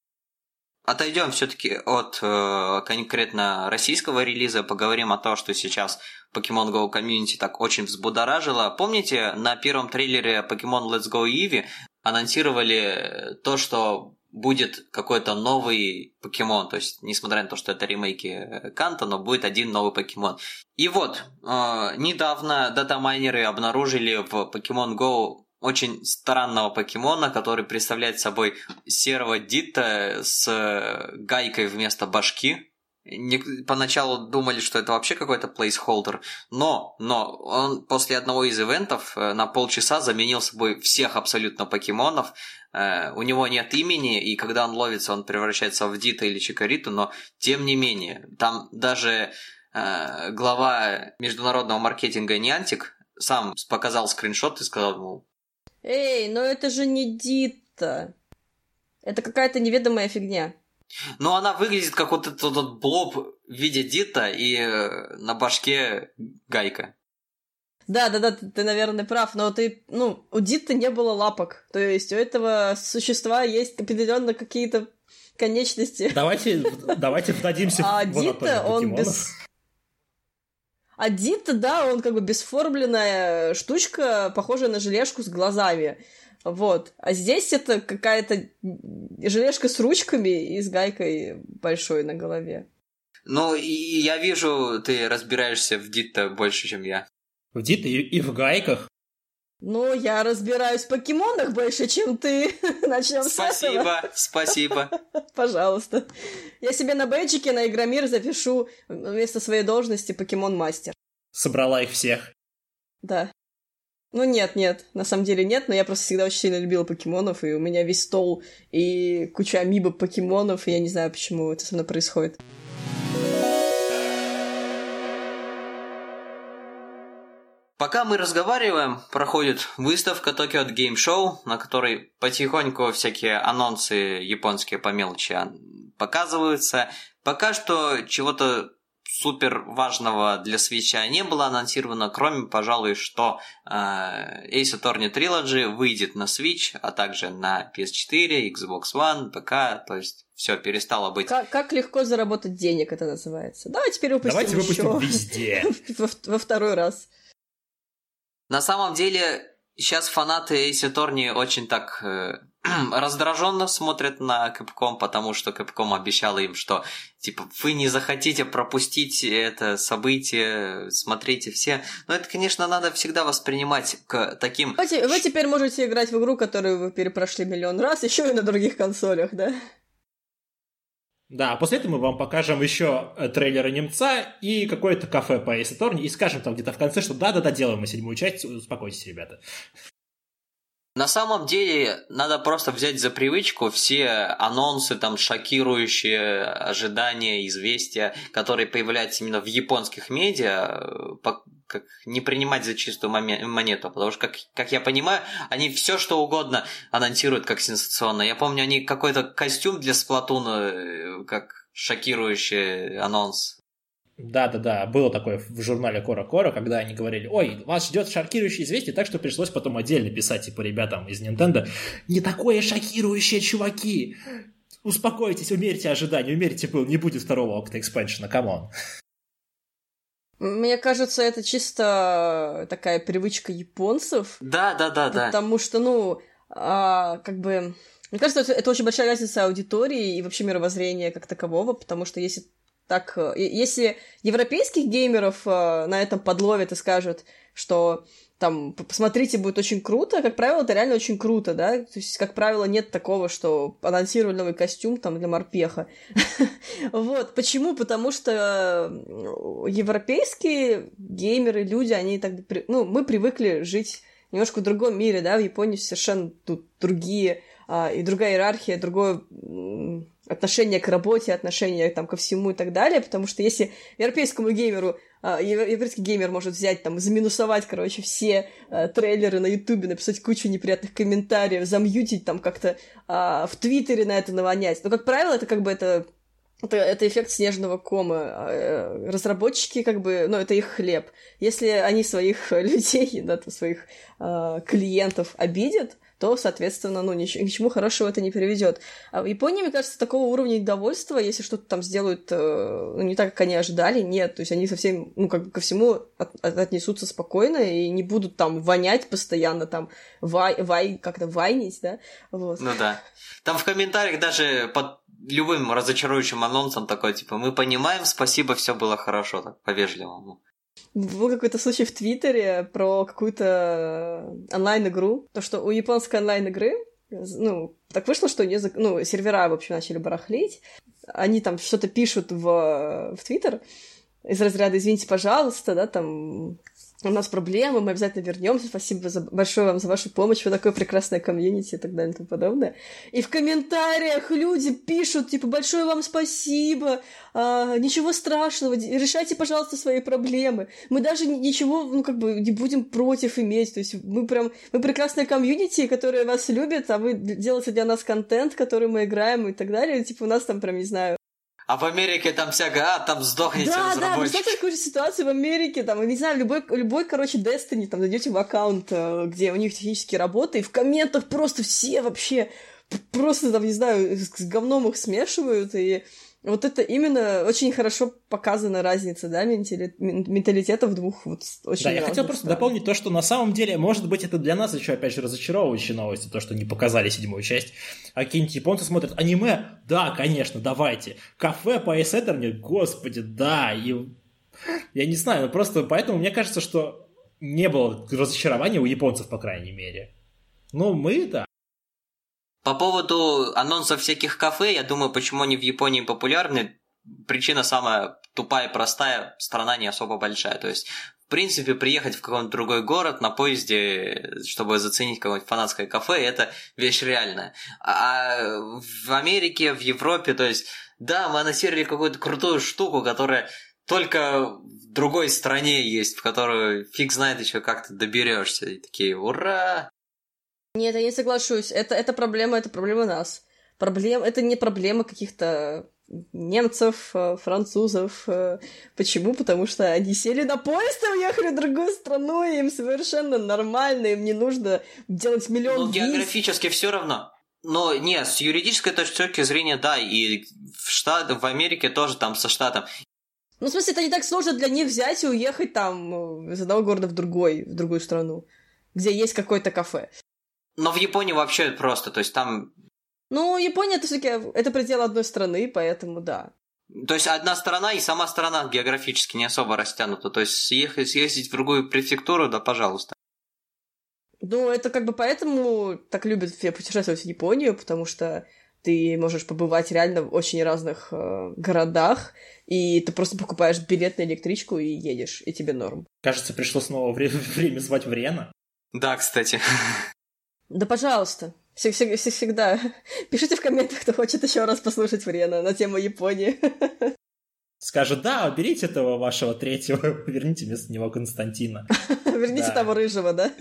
Отойдем все-таки от э, конкретно российского релиза, поговорим о том, что сейчас Pokemon Go комьюнити так очень взбудоражило. Помните, на первом трейлере Pokemon Let's Go Eevee анонсировали то, что будет какой-то новый покемон, то есть, несмотря на то, что это ремейки э, Канта, но будет один новый покемон. И вот, э, недавно датамайнеры обнаружили в Pokemon Go очень странного покемона, который представляет собой серого Дита с э, гайкой вместо башки. Не- поначалу думали, что это вообще какой-то плейсхолдер, но, но он после одного из ивентов э, на полчаса заменил собой всех абсолютно покемонов. Э, у него нет имени, и когда он ловится, он превращается в Дита или Чикариту, но тем не менее, там даже э, глава международного маркетинга Niantic сам показал скриншот и сказал, мол, Эй, но это же не Дита. Это какая-то неведомая фигня. Ну, она выглядит как вот этот вот блоб в виде Дита и э, на башке гайка. Да, да, да, ты, ты, наверное, прав, но ты, ну, у Дита не было лапок. То есть у этого существа есть определенно какие-то конечности. Давайте, давайте вдадимся А в Дита, он без... А Дита, да, он как бы бесформленная штучка, похожая на желешку с глазами. Вот. А здесь это какая-то желешка с ручками и с гайкой большой на голове. Ну, и я вижу, ты разбираешься в Дита больше, чем я. В Дит и, и в гайках. Ну, я разбираюсь в покемонах больше, чем ты. Начнем с этого. Спасибо, спасибо. Пожалуйста. Я себе на бейджике на Игромир запишу вместо своей должности покемон-мастер. Собрала их всех. Да. Ну нет, нет, на самом деле нет, но я просто всегда очень сильно любила покемонов, и у меня весь стол и куча амибо покемонов, и я не знаю, почему это со мной происходит. Пока мы разговариваем, проходит выставка Tokyo Game Show, на которой потихоньку всякие анонсы японские по мелочи показываются. Пока что чего-то супер важного для свеча не было анонсировано, кроме, пожалуй, что э, Ace Attorney Trilogy выйдет на Switch, а также на PS4, Xbox One, ПК, то есть все перестало быть. Как, как легко заработать денег это называется. Давай теперь выпустим Давайте выпустим еще. везде. во, во второй раз. На самом деле, сейчас фанаты Ace Attorney очень так э, раздраженно смотрят на Capcom, потому что Capcom обещала им, что типа вы не захотите пропустить это событие, смотрите все. Но это, конечно, надо всегда воспринимать к таким... Вы, вы теперь можете играть в игру, которую вы перепрошли миллион раз, еще и на других консолях, да? Да, а после этого мы вам покажем еще э, трейлеры немца и какое-то кафе по Attorney и скажем там где-то в конце, что да-да-да, делаем мы седьмую часть, успокойтесь, ребята. На самом деле, надо просто взять за привычку все анонсы, там, шокирующие ожидания, известия, которые появляются именно в японских медиа, как не принимать за чистую монету, потому что, как, как я понимаю, они все что угодно анонсируют как сенсационно. Я помню, они какой-то костюм для Сплатуна, э, как шокирующий анонс да-да-да, было такое в журнале Кора Кора, когда они говорили, ой, вас ждет шокирующее известие, так что пришлось потом отдельно писать, типа, ребятам из Nintendo, не такое шокирующее, чуваки! Успокойтесь, умерьте ожидания, умерьте пыл, не будет второго Octo Expansion а, come on. Мне кажется, это чисто такая привычка японцев. Да, да, да, да. Потому что, ну, а, как бы... Мне кажется, это, это очень большая разница аудитории и вообще мировоззрения как такового, потому что если так, э, если европейских геймеров э, на этом подловят и скажут, что там, посмотрите, будет очень круто, как правило, это реально очень круто, да, то есть, как правило, нет такого, что анонсировали новый костюм там для морпеха. Вот, почему? Потому что европейские геймеры, люди, они так, ну, мы привыкли жить немножко в другом мире, да, в Японии совершенно тут другие, а, и другая иерархия, другое отношение к работе, отношение там, ко всему и так далее, потому что если европейскому геймеру Uh, европейский геймер может взять там, заминусовать, короче, все uh, трейлеры на Ютубе, написать кучу неприятных комментариев, замьютить там как-то uh, в Твиттере на это навонять. Но, как правило, это как бы это это, это эффект снежного кома. Э, разработчики, как бы, ну, это их хлеб. Если они своих людей, да, своих э, клиентов обидят, то, соответственно, ну, ни, ни к чему хорошего это не приведет. А в Японии, мне кажется, такого уровня недовольства, если что-то там сделают э, ну, не так, как они ожидали, нет. То есть они совсем, ну, как бы ко всему от, от, отнесутся спокойно и не будут там вонять постоянно, там, вай, вай как-то вайнить, да, вот. Ну да. Там в комментариях даже под любым разочарующим анонсом такой, типа, мы понимаем, спасибо, все было хорошо, так, по-вежливому. Был какой-то случай в Твиттере про какую-то онлайн-игру. То, что у японской онлайн-игры ну, так вышло, что не, ну, сервера, в общем, начали барахлить. Они там что-то пишут в, в Твиттер из разряда «Извините, пожалуйста», да, там у нас проблемы, мы обязательно вернемся. Спасибо за, большое вам за вашу помощь. Вы такое прекрасное комьюнити и так далее и тому подобное. И в комментариях люди пишут, типа, большое вам спасибо, а, ничего страшного, решайте, пожалуйста, свои проблемы. Мы даже ничего, ну, как бы, не будем против иметь. То есть мы прям, мы прекрасная комьюнити, которая вас любит, а вы делаете для нас контент, который мы играем и так далее. Типа, у нас там прям, не знаю, а в Америке там всякое, а, там сдохните да, Да, представьте такую же ситуацию в Америке, там, не знаю, любой, любой, короче, Destiny, там, зайдете в аккаунт, э, где у них технические работы, и в комментах просто все вообще, просто, там, не знаю, с говном их смешивают, и вот это именно очень хорошо показана разница, да, менталитетов двух вот очень Да, я хотел просто стран. дополнить то, что на самом деле, может быть, это для нас еще, опять же, разочаровывающие новости, то, что не показали седьмую часть, а какие-нибудь японцы смотрят аниме, да, конечно, давайте, кафе по эсетерне, господи, да, и я не знаю, ну просто поэтому мне кажется, что не было разочарования у японцев, по крайней мере. Ну, мы, да, по поводу анонсов всяких кафе, я думаю, почему они в Японии популярны. Причина самая тупая и простая, страна не особо большая. То есть, в принципе, приехать в какой-нибудь другой город на поезде, чтобы заценить какое-нибудь фанатское кафе, это вещь реальная. А в Америке, в Европе, то есть, да, мы анонсировали какую-то крутую штуку, которая только в другой стране есть, в которую фиг знает еще как ты доберешься. И такие, ура! Нет, я не соглашусь. Это, это проблема, это проблема нас. проблем, это не проблема каких-то немцев, э, французов. Э, почему? Потому что они сели на поезд и уехали в другую страну, и им совершенно нормально, им не нужно делать миллион Ну, географически все равно. Но нет, с юридической точки зрения, да, и в штат, в Америке тоже там со штатом. Ну, в смысле, это не так сложно для них взять и уехать там э, из одного города в другой, в другую страну, где есть какое-то кафе. Но в Японии вообще просто, то есть там... Ну, Япония это все-таки это предел одной страны, поэтому да. То есть одна страна и сама страна географически не особо растянута. То есть съехать, съездить в другую префектуру, да, пожалуйста. Ну, это как бы поэтому так любят все путешествовать в Японию, потому что ты можешь побывать реально в очень разных э, городах, и ты просто покупаешь билет на электричку и едешь, и тебе норм. Кажется, пришло снова время, время звать Врена. Да, кстати. Да, пожалуйста. Всег- всег- всег- Всегда. Пишите в комментах, кто хочет еще раз послушать Врена на тему Японии. Скажет, да, уберите этого вашего третьего, верните вместо него Константина. Верните Да. того рыжего, да?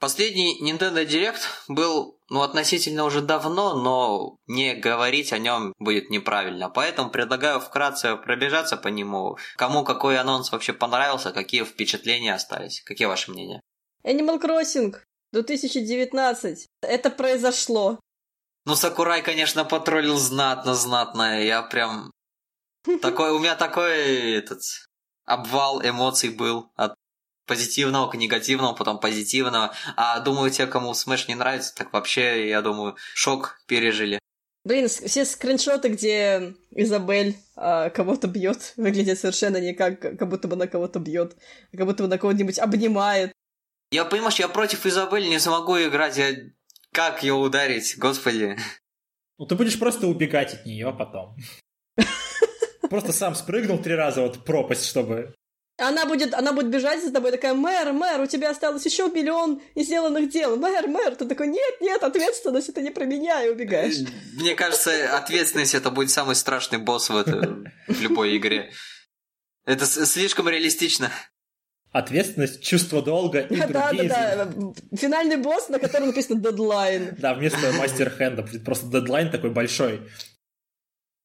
Последний Nintendo Direct был, ну, относительно уже давно, но не говорить о нем будет неправильно. Поэтому предлагаю вкратце пробежаться по нему. Кому какой анонс вообще понравился, какие впечатления остались. Какие ваши мнения? Animal Crossing 2019. Это произошло. Ну, Сакурай, конечно, потроллил знатно-знатно. Я прям... Такой, у меня такой этот обвал эмоций был от позитивного к негативному, потом позитивного. А думаю, те, кому Smash не нравится, так вообще, я думаю, шок пережили. Блин, все скриншоты, где Изабель а, кого-то бьет, выглядят совершенно не как, как будто бы она кого-то бьет, как будто бы она кого-нибудь обнимает. Я, понимаешь, я против Изабель не смогу играть. Я... Как ее ударить, господи. Ну, ты будешь просто убегать от нее потом. Просто сам спрыгнул три раза вот пропасть, чтобы... Она будет, она будет бежать за тобой, такая, мэр, мэр, у тебя осталось еще миллион несделанных дел. Мэр, мэр, ты такой, нет, нет, ответственность, это не про меня, и убегаешь. Мне кажется, ответственность это будет самый страшный босс в, это, в любой игре. Это слишком реалистично. Ответственность, чувство долга и Да, да, другие... да. Финальный босс, на котором написано дедлайн. Да, вместо Master Hand а будет просто дедлайн такой большой.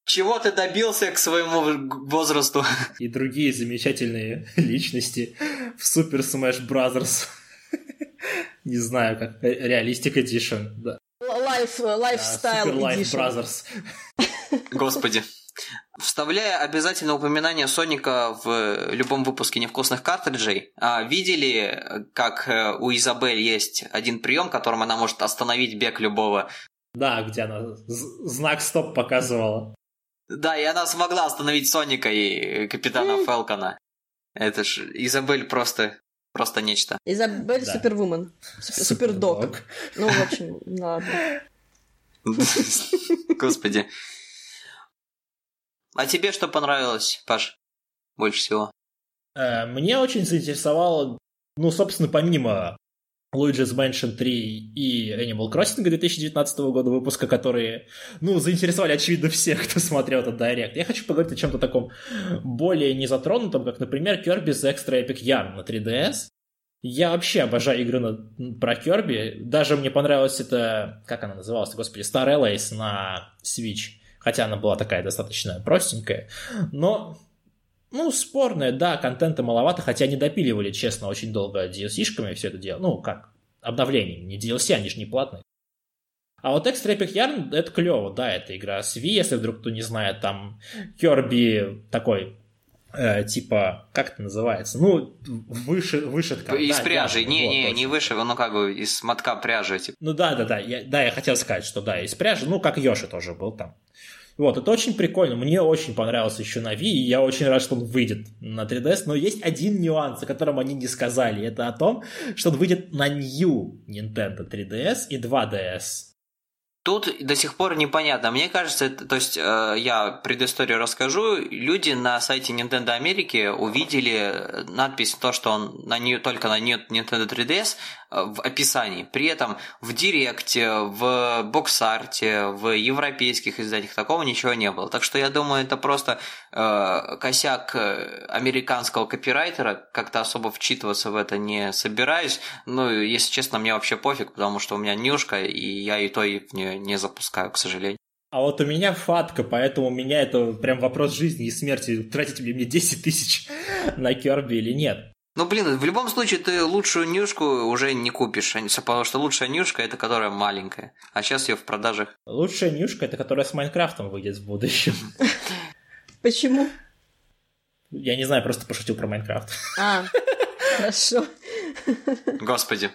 Чего ты добился к своему возрасту? И другие замечательные личности в Super Smash Bros. Не знаю, как Realistic Edition. Да. Life, Да, lifestyle Super Life. Brothers. Господи. Вставляя обязательно упоминание Соника в любом выпуске невкусных картриджей, а, видели, как э, у Изабель есть один прием, которым она может остановить бег любого. Да, где она з- знак стоп показывала. Да, и она смогла остановить Соника и капитана Фелкона. Это ж Изабель просто, просто нечто. Изабель Да. Супервумен. Супер- Супердог. Супердог. Ну, в общем, ладно. Господи. А тебе что понравилось, Паш, больше всего? Э, Мне очень заинтересовало, ну, собственно, помимо Luigi's Mansion 3 и Animal Crossing 2019 года выпуска, которые, ну, заинтересовали, очевидно, всех, кто смотрел этот директ. Я хочу поговорить о чем-то таком более незатронутом, как, например, Kirby's Extra Epic Yarn на 3DS. Я вообще обожаю игры на, про Kirby. Даже мне понравилась это, как она называлась, господи, Star Allies на Switch. Хотя она была такая достаточно простенькая. Но ну, спорная, да, контента маловато, хотя они допиливали, честно, очень долго DLC-шками все это дело. Ну, как, обновлениями, не DLC, они же не платные. А вот Extra Epic Yarn, это клево, да, это игра с Wii, если вдруг кто не знает, там Kirby такой, э, типа, как это называется? Ну, выше, вышитка. Из да, пряжи. вязаный, Не, вот, не, точно. не выше, ну как бы из мотка пряжи. Типа. Ну да, да, да, я, да, я хотел сказать, что да, из пряжи, ну как Йоши тоже был там. Вот, это очень прикольно, мне очень понравился еще на Wii, и я очень рад, что он выйдет на 3DS, но есть один нюанс, о котором они не сказали, это о том, что он выйдет на New Nintendo 3DS и 2DS. Тут до сих пор непонятно. Мне кажется, это, то есть э, я предысторию расскажу. Люди на сайте Nintendo Америки увидели надпись то, что он на New, только на Nintendo 3DS, в описании. При этом в Директе, в боксарте, в европейских изданиях такого ничего не было. Так что я думаю, это просто э, косяк э, американского копирайтера. Как-то особо вчитываться в это не собираюсь. Ну, если честно, мне вообще пофиг, потому что у меня нюшка, и я и то и в нее не запускаю, к сожалению. А вот у меня фатка, поэтому у меня это прям вопрос жизни и смерти. Тратить ли мне 10 тысяч на Керби или нет? Ну, блин, в любом случае ты лучшую нюшку уже не купишь, потому что лучшая нюшка это которая маленькая, а сейчас ее в продажах. Лучшая нюшка это которая с Minecraft ом выйдет в будущем. Почему? Я не знаю, просто пошутил про Minecraft. А, хорошо. Господи.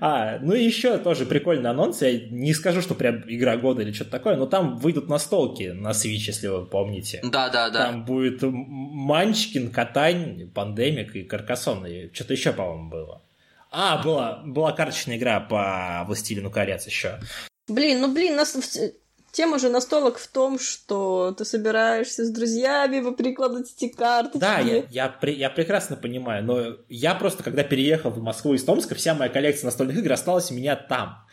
А, ну и еще тоже прикольный анонс. Я не скажу, что прям игра года или что-то такое, но там выйдут настолки на Switch, если вы помните. Да, да, да. Там будет Munchkin, Катань, Pandemic и Carcassonne. И что-то еще, по-моему, было. А, была, была карточная игра по Властелину колец еще. Блин, ну блин, нас Тема же настолок в том, что ты собираешься с друзьями, вы прикладываете эти карточки. Да, я, я, я прекрасно понимаю, но я просто, когда переехал в Москву из Томска, вся моя коллекция настольных игр осталась у меня там.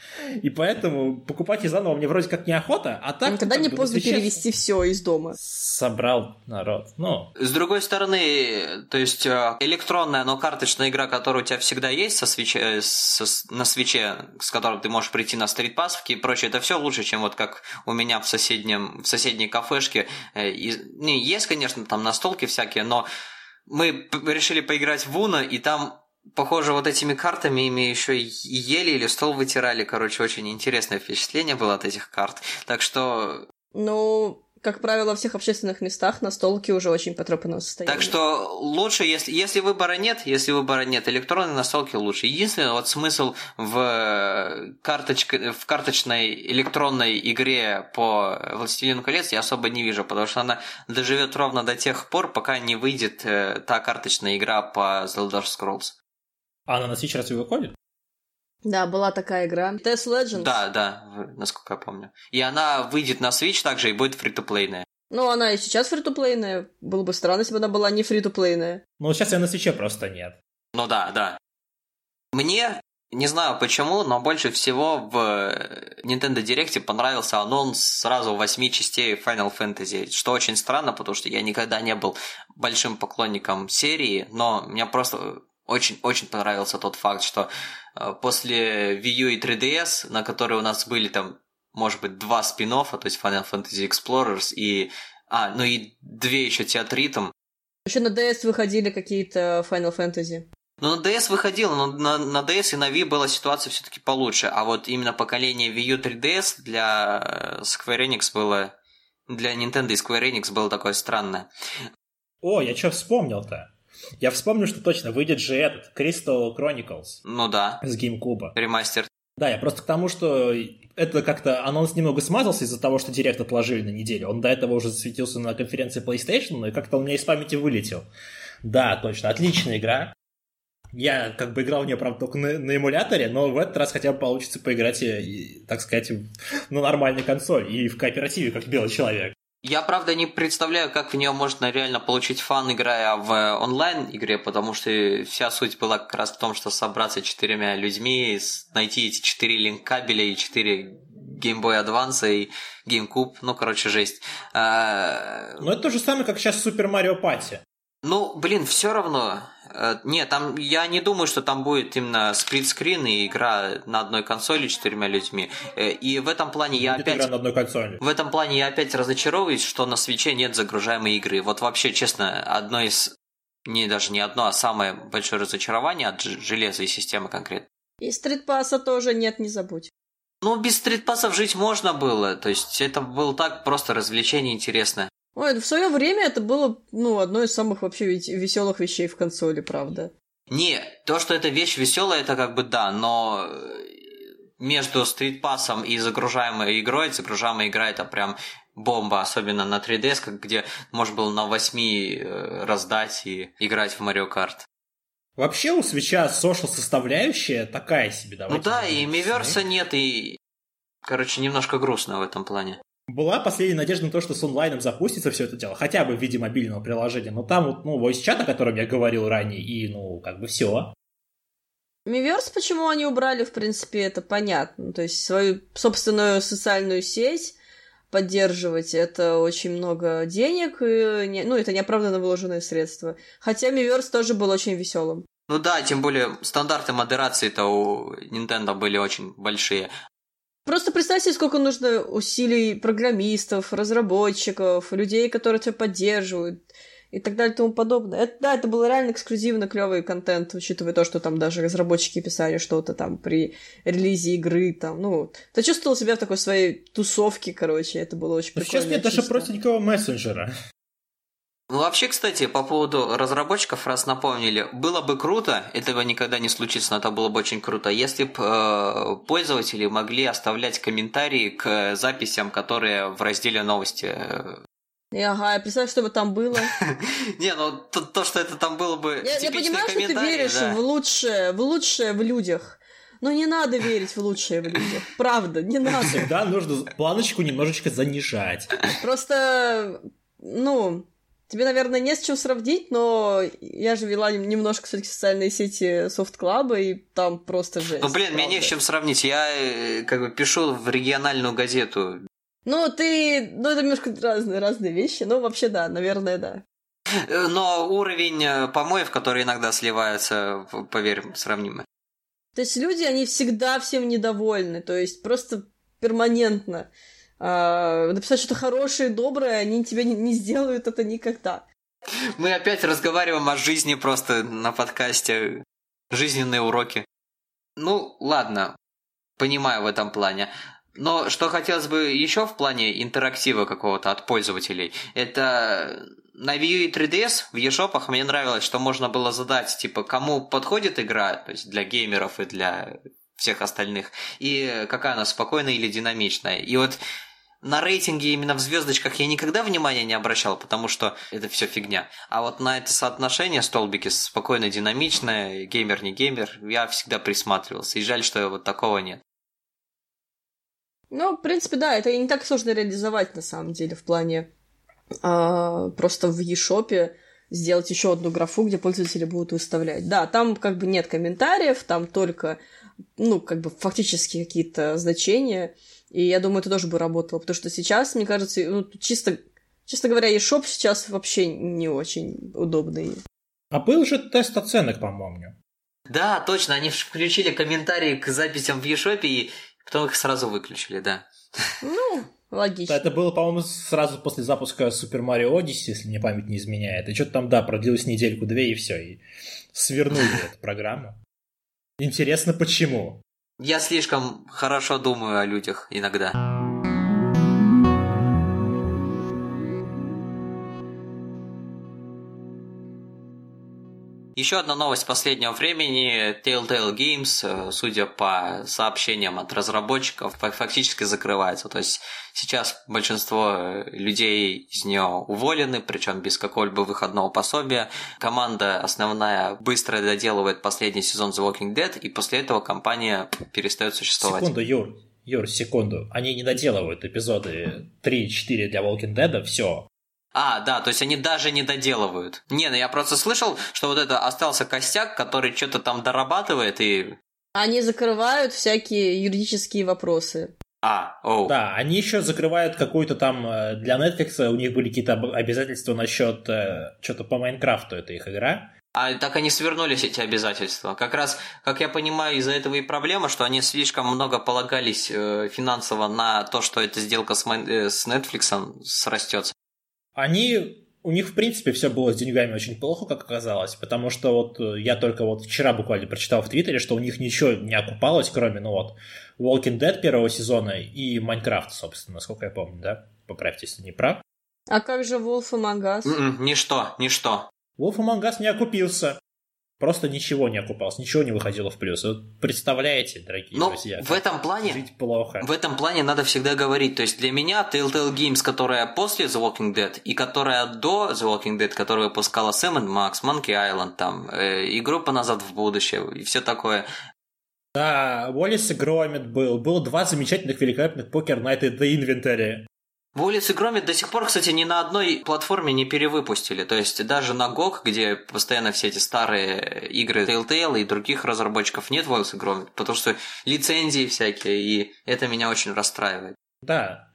И поэтому покупать их заново мне вроде как неохота, а так... Никогда не поздно перевести все из дома. Собрал народ, ну... С другой стороны, то есть э, электронная, но карточная игра, которая у тебя всегда есть со свече, э, со, на свече, с которой ты можешь прийти на стритпассовки и прочее, это все лучше, чем вот как у меня в, соседнем, в соседней кафешке. Э, и, не, есть, конечно, там настолки всякие, но мы решили поиграть в Уна, и там Похоже, вот этими картами ими еще ели или стол вытирали. Короче, очень интересное впечатление было от этих карт. Так что... Ну, как правило, во всех общественных местах настолки уже очень потрепанного состояния. Так что лучше, если, если выбора нет, если выбора нет, электронные настолки лучше. Единственный вот смысл в, карточке, в карточной электронной игре по «Властелину колец» я особо не вижу, потому что она доживет ровно до тех пор, пока не выйдет э, та карточная игра по The Elder Scrolls. А она на Switch разве выходит? Да, была такая игра. Test Legends. Да, да, насколько я помню. И она выйдет на Switch также и будет фри-то-плейная. Ну, она и сейчас фри-то-плейная. Было бы странно, если бы она была не фри-то-плейная. Ну, сейчас я на свече просто нет. Ну да, да. Мне, не знаю почему, но больше всего в Nintendo Direct понравился анонс сразу восьми частей Final Fantasy, что очень странно, потому что я никогда не был большим поклонником серии, но меня просто очень-очень понравился тот факт, что э, после Wii U и 3DS, на которые у нас были там, может быть, два спин то есть Final Fantasy Explorers и... А, ну и две еще театритом. Еще на DS выходили какие-то Final Fantasy. Ну, на DS выходило, но на, на DS и на Wii была ситуация все-таки получше. А вот именно поколение Wii U 3DS для э, Square Enix было... Для Nintendo и Square Enix было такое странное. О, я что вспомнил-то? Я вспомню, что точно выйдет же этот Crystal Chronicles. Ну да. С GameCube. Ремастер. Да, я просто к тому, что это как-то анонс немного смазался из-за того, что директ отложили на неделю. Он до этого уже засветился на конференции PlayStation, но и как-то он у меня из памяти вылетел. Да, точно, отличная игра. Я как бы играл в нее, правда, только на, на эмуляторе, но в этот раз хотя бы получится поиграть, и, так сказать, на нормальной консоль и в кооперативе, как белый человек. Я, правда, не представляю, как в нее можно реально получить фан, играя в онлайн-игре, потому что вся суть была как раз в том, что собраться четырьмя людьми, найти эти четыре линк-кабеля и четыре Game Boy Advance и GameCube, ну, короче, жесть. А... Ну, это то же самое, как сейчас Super Mario Party. Ну, блин, все равно. Э, нет, там я не думаю, что там будет именно сплитскрин и игра на одной консоли четырьмя людьми. Э, и в этом плане я будет опять. Игра на одной консоли. В этом плане я опять разочаровываюсь, что на свече нет загружаемой игры. Вот вообще, честно, одно из не даже не одно, а самое большое разочарование от железа и системы конкретно. И стритпасса тоже нет, не забудь. Ну, без стритпассов жить можно было. То есть это было так просто развлечение интересное. Ой, в свое время это было, ну, одно из самых вообще веселых вещей в консоли, правда. Не, то, что эта вещь веселая, это как бы да, но э, между стритпассом и загружаемой игрой, загружаемая игра это прям бомба, особенно на 3DS, где можно было на 8 э, раздать и играть в Mario Kart. Вообще у свеча social составляющая такая себе, давайте. Ну да, и Миверса нет, и, короче, немножко грустно в этом плане. Была последняя надежда на то, что с онлайном запустится все это дело, хотя бы в виде мобильного приложения. Но там вот, ну, voice чат, о котором я говорил ранее, и, ну, как бы все. Миверс, почему они убрали, в принципе, это понятно. То есть свою собственную социальную сеть поддерживать это очень много денег, и не, ну, это неоправданно вложенные средства. Хотя Миверс тоже был очень веселым. Ну да, тем более стандарты модерации-то у Nintendo были очень большие. Просто представьте, сколько нужно усилий программистов, разработчиков, людей, которые тебя поддерживают и так далее и тому подобное. Это, да, это был реально эксклюзивно клевый контент, учитывая то, что там даже разработчики писали что-то там при релизе игры, там, ну, ты чувствовал себя в такой своей тусовке, короче, это было очень прикольно. Сейчас нет даже простенького мессенджера. Ну, вообще, кстати, по поводу разработчиков, раз напомнили, было бы круто, этого никогда не случится, но это было бы очень круто, если бы э, пользователи могли оставлять комментарии к записям, которые в разделе новости э, и ага, я представляю, что бы там было. Не, ну то, то, что это там было бы Я, я понимаю, что ты веришь в лучшее, в лучшее в людях. Но не надо верить в лучшее в людях. Правда, не надо. Всегда нужно планочку немножечко занижать. Просто, ну, тебе, наверное, не с чем сравнить, но я же вела немножко, кстати, социальные сети софт-клаба, и там просто жесть. Ну, блин, мне не с чем сравнить. Я э, как бы пишу в региональную газету ну, ты... Ну, это немножко разные, разные вещи, но вообще да, наверное, да. Э, но уровень э, помоев, которые иногда сливаются, поверь, сравнимый. То есть люди, они всегда всем недовольны, то есть просто перманентно. А, написать что-то хорошее, доброе, они тебе не, не сделают это никогда. Мы опять разговариваем о жизни просто на подкасте. Жизненные уроки. Ну, ладно, понимаю в этом плане. Но что хотелось бы еще в плане интерактива какого-то от пользователей, это на Wii и 3DS в eShop мне нравилось, что можно было задать, типа, кому подходит игра, то есть для геймеров и для всех остальных, и какая она спокойная или динамичная. И вот на рейтинге именно в звездочках я никогда внимания не обращал, потому что это все фигня. А вот на это соотношение столбики спокойно динамичное, геймер не геймер, я всегда присматривался. И жаль, что вот такого нет. Ну, в принципе, да, это не так сложно реализовать на самом деле в плане а, просто в eShop сделать еще одну графу, где пользователи будут выставлять. Да, там как бы нет комментариев, там только, ну, как бы фактически какие-то значения. И я думаю, это тоже бы работало, потому что сейчас, мне кажется, ну, чисто, честно говоря, eShop сейчас вообще не очень удобный. А был же тест оценок, по-моему. Да, точно, они включили комментарии к записям в eShop, и Потом их сразу выключили, да. Ну, логично. Да, это было, по-моему, сразу после запуска Super Mario Odyssey, если мне память не изменяет. И что-то там, да, продлилось недельку-две, и все. И свернули эту программу. Интересно, почему? Я слишком хорошо думаю о людях иногда. Еще одна новость последнего времени. Telltale Games, э, судя по сообщениям от разработчиков, фактически закрывается. То есть сейчас большинство э, людей из нее уволены, причем без какого-либо выходного пособия. Команда основная быстро доделывает последний сезон The Walking Dead, и после этого компания перестает существовать. Секунду, Юр, Юр, секунду. Они не доделывают эпизоды 3-4 для Walking Dead, все. А, да, то есть они даже не доделывают. Не, ну я просто слышал, что вот это остался костяк, который что-то там дорабатывает и... Они закрывают всякие юридические вопросы. А, оу. Да, они еще закрывают какую-то там... Э, для Netflix у них были какие-то обязательства насчет э, что-то по Майнкрафту, это их игра. А так они свернулись, эти обязательства. Как раз, как я понимаю, из-за этого и проблема, что они слишком много полагались э, финансово на то, что эта сделка с, э, с Netflix срастется они у них, в принципе, все было с деньгами очень плохо, как оказалось, потому что вот э, я только вот вчера буквально прочитал в Твиттере, что у них ничего не окупалось, кроме, ну вот, Walking Dead первого сезона и Minecraft, собственно, насколько я помню, да? Поправьте, если не прав. А как же Wolf Among Us? М-м, ничто, ничто. Wolf Among Us не окупился. Просто ничего не окупалось, ничего не выходило в плюс. Вот представляете, дорогие Но друзья, в этом плане жить плохо. В этом плане надо всегда говорить. То есть для меня Telltale Games, которая после The Walking Dead и которая до The Walking Dead, которая выпускала Sam Max, Monkey Island, там, э, и группа «Назад в будущее» и все такое. Да, Уоллес и Громит был. Было два замечательных, великолепных покер на этой The Inventory. Улицы Громит до сих пор, кстати, ни на одной платформе не перевыпустили. То есть даже на GOG, где постоянно все эти старые игры Telltale и других разработчиков нет Улицы Громит, потому что лицензии всякие, и это меня очень расстраивает. Да,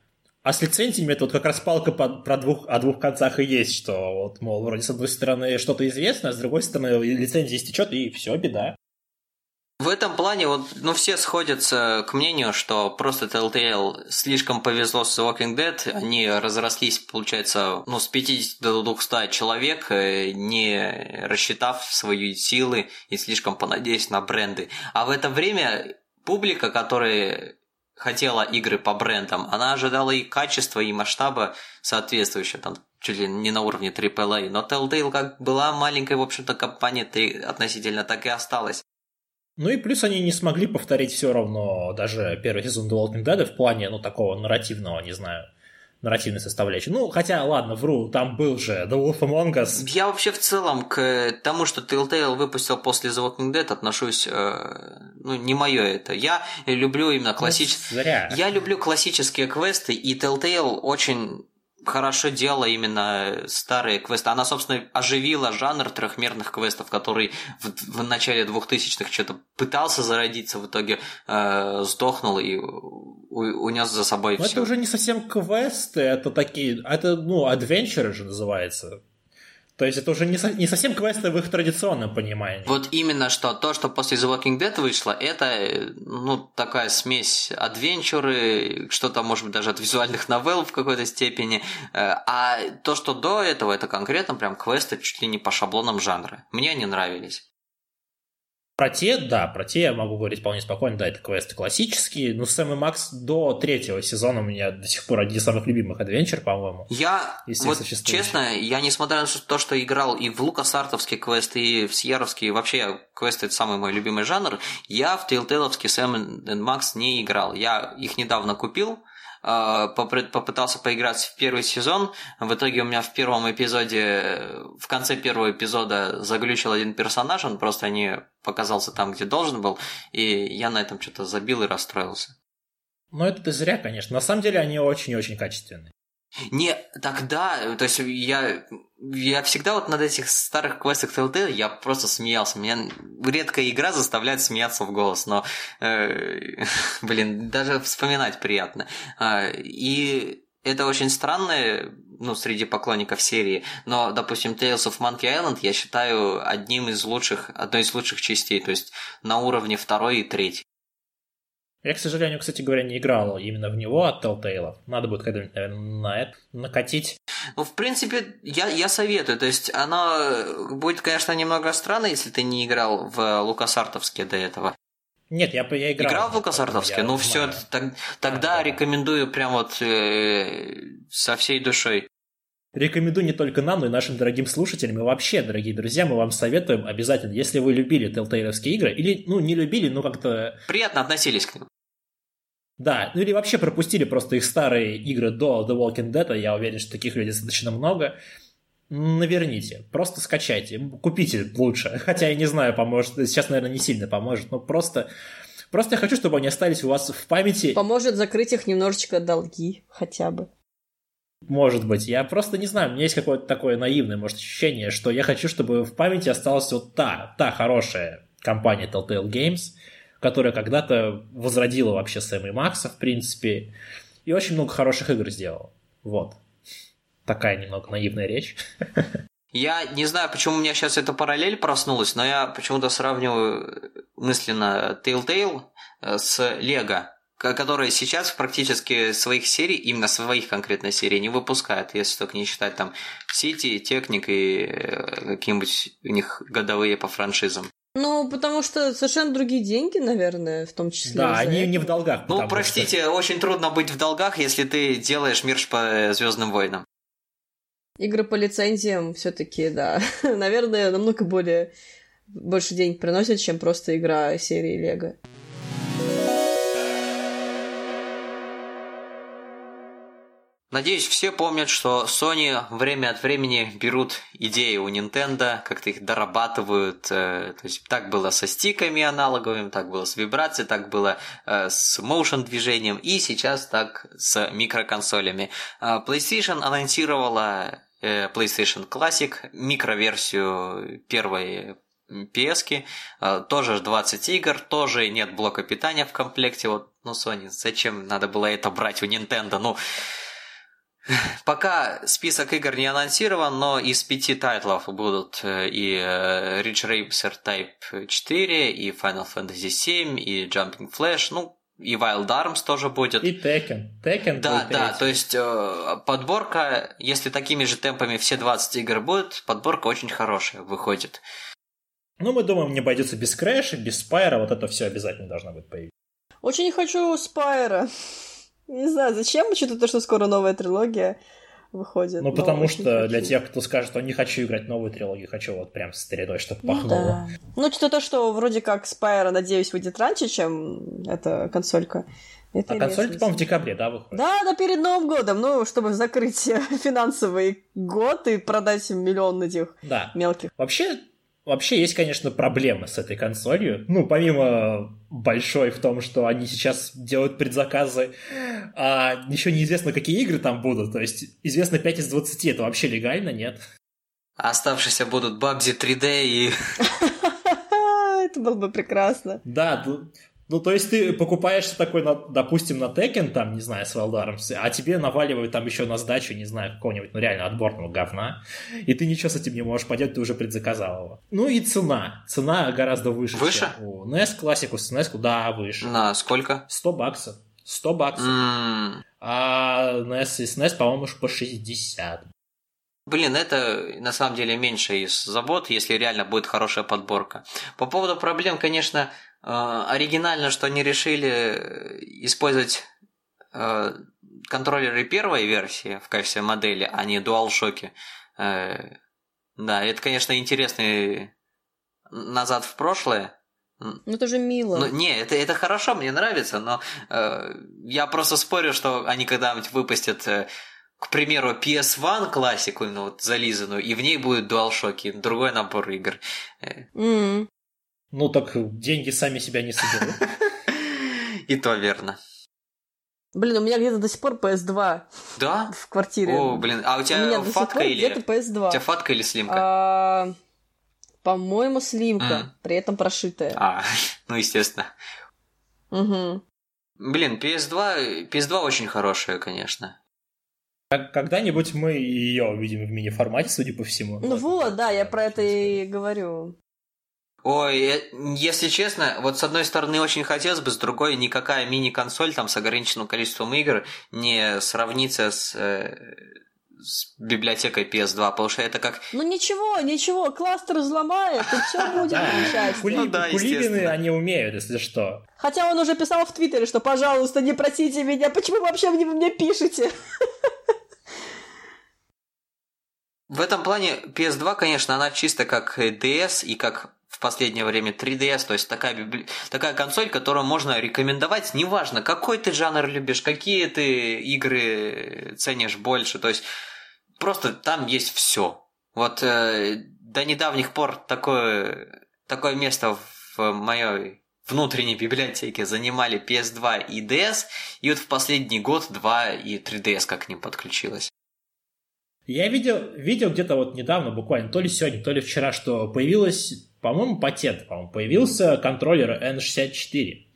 а с лицензиями это вот как раз палка по, про двух, о двух концах и есть, что вот, мол, вроде с одной стороны что-то известно, а с другой стороны лицензия истечет, и все, беда. В этом плане вот, ну, все сходятся к мнению, что просто Telltale слишком повезло с Walking Dead. Они разрослись, получается, ну, с 50 до 200 человек, э, не рассчитав свои силы и слишком понадеясь на бренды. А в это время публика, которая хотела игры по брендам, она ожидала и качества, и масштаба соответствующего, там, чуть ли не на уровне AAA. Но Telltale как была маленькой, в общем-то, компанией относительно, так и осталась. Ну и плюс они не смогли повторить все равно даже первый сезон The Walking Dead в плане, ну, такого нарративного, не знаю, нарративной составляющей. Ну, хотя, ладно, вру, там был же The Wolf Among Us. Я вообще в целом к тому, что Telltale выпустил после The Walking Dead, отношусь, э, ну, не мое это. Я люблю именно классические... Ну, зря. Я люблю классические квесты, и Telltale очень хорошо делала именно старые квесты. Она, собственно, оживила жанр трехмерных квестов, который в, в начале 2000-х что-то пытался зародиться, в итоге э, сдохнул и унес за собой Но все. это уже не совсем квесты, это такие... Это, ну, адвенчеры же называется. То есть это уже не, со, не совсем квесты в их традиционном понимании. Вот именно что то, что после The Walking Dead вышло, это ну такая смесь адвенчуры, что-то может быть даже от визуальных новелл в какой-то степени. Э, а то, что до этого, это конкретно прям квесты чуть ли не по шаблонам жанра. Мне они нравились. Про те, да, про те я могу говорить вполне спокойно, да, это квесты классические, но Сэм и Макс до третьего сезона у меня до сих пор один из самых любимых адвенчер, по-моему. Я, вот честно, я несмотря на то, что играл и в лукасартовские квесты, и в Сьеровские, вообще квесты это самый мой любимый жанр, я в Telltale'овские Сэм и Макс не играл. Я их недавно купил, попытался поиграть в первый сезон. В итоге у меня в первом эпизоде, в конце первого эпизода заглючил один персонаж, он просто не показался там, где должен был, и я на этом что-то забил и расстроился. Ну, это ты зря, конечно. На самом деле они очень-очень качественные. Не, тогда, то есть я, я всегда вот над этих старых квестах Telltale я просто смеялся. Меня редкая игра заставляет смеяться в голос, но, э, блин, даже вспоминать приятно. А, и это очень странно, ну, среди поклонников серии, но, допустим, Tales of Monkey Island я считаю одним из лучших, одной из лучших частей, то есть на уровне второй и третьей. Я, к сожалению, кстати говоря, не играл именно в него от Telltale. Надо будет когда-нибудь, наверное, на это накатить. Ну, в принципе, я, я советую. То есть, оно будет, конечно, немного странно, если ты не играл в Лукасартовске до этого. Нет, я, я играл. Играл в Лукасартовске? Ну, все, так, тогда да, рекомендую прям вот э, со всей душой. Рекомендую не только нам, но и нашим дорогим слушателям. И вообще, дорогие друзья, мы вам советуем обязательно, если вы любили Telltale игры, или, ну, не любили, но как-то... Приятно относились к ним. Да, ну или вообще пропустили просто их старые игры до The Walking Dead, я уверен, что таких людей достаточно много. Наверните, просто скачайте, купите лучше. Хотя я не знаю, поможет, сейчас, наверное, не сильно поможет, но просто... Просто я хочу, чтобы они остались у вас в памяти. Поможет закрыть их немножечко долги, хотя бы. Может быть. Я просто не знаю, у меня есть какое-то такое наивное, может, ощущение, что я хочу, чтобы в памяти осталась вот та, та хорошая компания Telltale Games, которая когда-то возродила вообще Сэма и Макса, в принципе, и очень много хороших игр сделала. Вот. Такая немного наивная речь. Я не знаю, почему у меня сейчас эта параллель проснулась, но я почему-то сравниваю мысленно Telltale э, с Lego которые сейчас практически своих серий, именно своих конкретно серий, не выпускают, если только не считать там Сити, Техник и э, какие-нибудь у них годовые по франшизам. Ну, потому что совершенно другие деньги, наверное, в том числе. Да, они этого. не в долгах. Ну, простите, что... очень трудно быть в долгах, если ты делаешь мирш по Звездным войнам. Игры по лицензиям все-таки, да, наверное, намного более больше денег приносят, чем просто игра серии Лего. Надеюсь, все помнят, что Sony время от времени берут идеи у Nintendo, как-то их дорабатывают. Э, то есть так было со стиками аналоговыми, так было с вибрацией, так было э, с motion движением, и сейчас так с микроконсолями. Э, PlayStation анонсировала PlayStation Classic, микроверсию первой PS, тоже 20 игр, тоже нет блока питания в комплекте. Вот, ну, Sony, зачем надо было это брать у Nintendo? Ну, Пока список игр не анонсирован, но из пяти тайтлов будут э, и э, Ridge Racer Type 4, и Final Fantasy 7, и Jumping Flash, ну, и Wild Arms тоже будет. И Tekken. Tekken Да, да, то есть э, подборка, если такими же темпами все 20 игр будут, подборка очень хорошая выходит. Ну, мы думаем, не обойдется без Крэша, без Спайра, вот это все обязательно должно быть появиться. Очень хочу Спайра. Не знаю, зачем, учитывая то, что скоро новая трилогия выходит. Ну, потому что для тех, кто скажет, что не хочу играть новую трилогию, хочу вот прям с тридой, чтобы ну, пахнуло. Да. Ну, учитывая то, что вроде как Spyro, надеюсь, выйдет раньше, чем эта консолька. Это а консоль, по-моему, в декабре, да, выходит? Да, да, перед Новым годом, ну, чтобы закрыть финансовый год и продать миллион этих да. мелких. Вообще, Вообще есть, конечно, проблемы с этой консолью. Ну, помимо большой в том, что они сейчас делают предзаказы, а еще неизвестно, какие игры там будут. То есть известно 5 из 20, это вообще легально, нет? А оставшиеся будут Бабзи 3D и... Это было бы прекрасно. Да, ну, то есть ты покупаешься такой, на, допустим, на Tekken, там, не знаю, с Валдаром, а тебе наваливают там еще на сдачу, не знаю, какого-нибудь, ну, реально отборного говна, и ты ничего с этим не можешь поделать, ты уже предзаказал его. Ну и цена. Цена гораздо выше, выше? чем у NES классику, с NES, да, выше. На сколько? 100 баксов. 100 баксов. Mm. А NES и SNES, по-моему, уж по 60. Блин, это на самом деле меньше из забот, если реально будет хорошая подборка. По поводу проблем, конечно, оригинально, что они решили э, использовать э, контроллеры первой версии в качестве модели, а не DualShock. Да, это, конечно, интересный назад в прошлое. Ну это же мило. Ну, не, это, это хорошо, мне нравится, но э, я просто спорю, что они когда-нибудь выпустят к примеру, PS1 классику, ну вот зализанную, и в ней будет DualShock, другой набор игр. Mm. Ну так деньги сами себя не соберут. И то верно. Блин, у меня где-то до сих пор PS2. Да? В квартире. О, блин, а у тебя у меня фатка или... где-то PS2. У тебя фатка или слимка? А, по-моему, слимка, при этом прошитая. А, ну естественно. Угу. Блин, PS2, PS2 очень хорошая, конечно. Когда-нибудь мы ее увидим в мини-формате, судя по всему. Ну вот, да, я про это и говорю. Ой, если честно, вот с одной стороны очень хотелось бы, с другой никакая мини-консоль там с ограниченным количеством игр не сравнится с, э, с библиотекой PS2, потому что это как... Ну ничего, ничего, кластер взломает, и все будет замечательно. Ну да, Кулибины они умеют, если что. Хотя он уже писал в Твиттере, что, пожалуйста, не просите меня, почему вообще вы мне пишете? В этом плане PS2, конечно, она чисто как DS и как последнее время 3DS, то есть такая, библи... такая консоль, которую можно рекомендовать, неважно, какой ты жанр любишь, какие ты игры ценишь больше, то есть просто там есть все. Вот э, до недавних пор такое, такое место в моей внутренней библиотеке занимали PS2 и DS, и вот в последний год 2 и 3DS как к ним подключилось. Я видел, видел где-то вот недавно, буквально, то ли сегодня, то ли вчера, что появилась, по-моему, патент, по-моему, появился контроллер N64.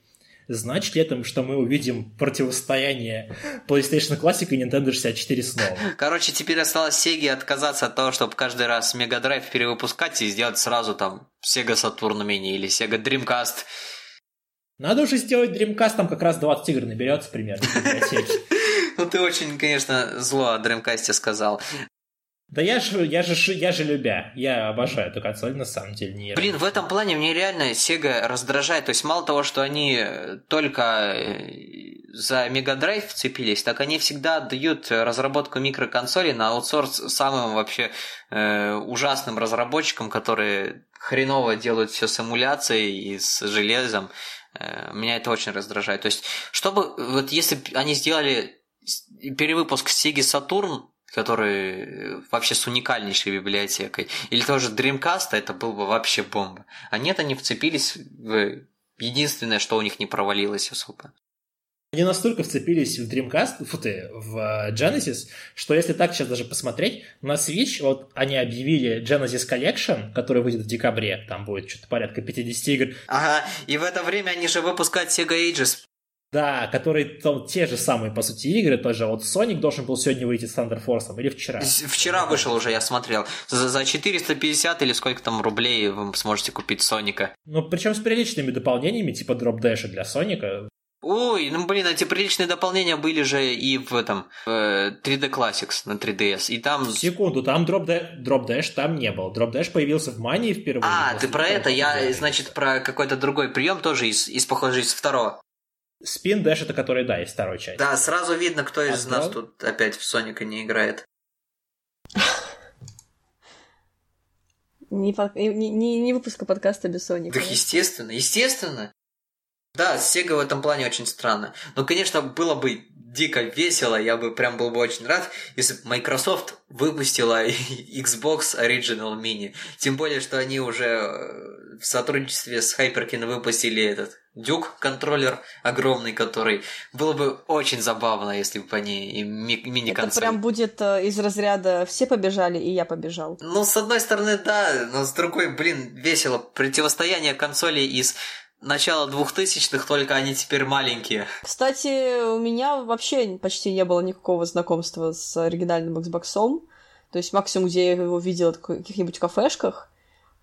Значит ли это, что мы увидим противостояние PlayStation Classic и Nintendo 64 снова? Короче, теперь осталось Sega отказаться от того, чтобы каждый раз Mega Drive перевыпускать и сделать сразу там Sega Saturn Mini или Sega Dreamcast. Надо уже сделать Dreamcast, там как раз 20 игр наберется примерно в библиотеке. Ну ты очень, конечно, зло о Dreamcast сказал. Да я же, я же, я же любя. Я обожаю эту консоль, на самом деле. Не Блин, в этом плане мне реально Sega раздражает. То есть мало того, что они только э, за Mega Drive вцепились, так они всегда отдают разработку микроконсолей на аутсорс самым вообще э, ужасным разработчикам, которые хреново делают все с эмуляцией и с железом. Э, меня это очень раздражает. То есть, чтобы вот если они сделали перевыпуск Sega Saturn, который вообще с уникальнейшей библиотекой, или тоже Dreamcast, это был бы вообще бомба. А нет, они вцепились в единственное, что у них не провалилось особо. Они настолько вцепились в Dreamcast, фу ты, в э, Genesis, что если так сейчас даже посмотреть, на Switch вот они объявили Genesis Collection, который выйдет в декабре, там будет что-то порядка 50 игр. Ага, и в это время они же выпускают Sega Ages. Да, которые там те же самые, по сути, игры, тоже вот Sonic должен был сегодня выйти с Thunder Force, или вчера? Вчера вышел уже, я смотрел. За, за 450 или сколько там рублей вы сможете купить Соника. Ну, причем с приличными дополнениями, типа Drop Dash для Соника. Ой, ну блин, эти приличные дополнения были же и в этом в 3D Classics на 3DS. И там... Секунду, там Drop Dash, там не был. Drop Dash появился в Мании впервые. А, ты про это? Я, значит, про какой-то другой прием тоже из, из похожий из второго. Спин Dash это который, да, из второй части. Да, сразу видно, кто из а нас тут опять в Соника не играет. Не, не, не, не выпуска подкаста без Соника. Так естественно, естественно. Да, Sega в этом плане очень странно. Но, конечно, было бы дико весело, я бы прям был бы очень рад, если бы Microsoft выпустила Xbox Original Mini. Тем более, что они уже э, в сотрудничестве с Hyperkin выпустили этот Дюк контроллер огромный, который было бы очень забавно, если бы они и ми- мини-консоль. Это прям будет э, из разряда «все побежали, и я побежал». Ну, с одной стороны, да, но с другой, блин, весело. Противостояние консолей из начала двухтысячных, только они теперь маленькие. Кстати, у меня вообще почти не было никакого знакомства с оригинальным Xbox. То есть максимум, где я его видела, в каких-нибудь кафешках.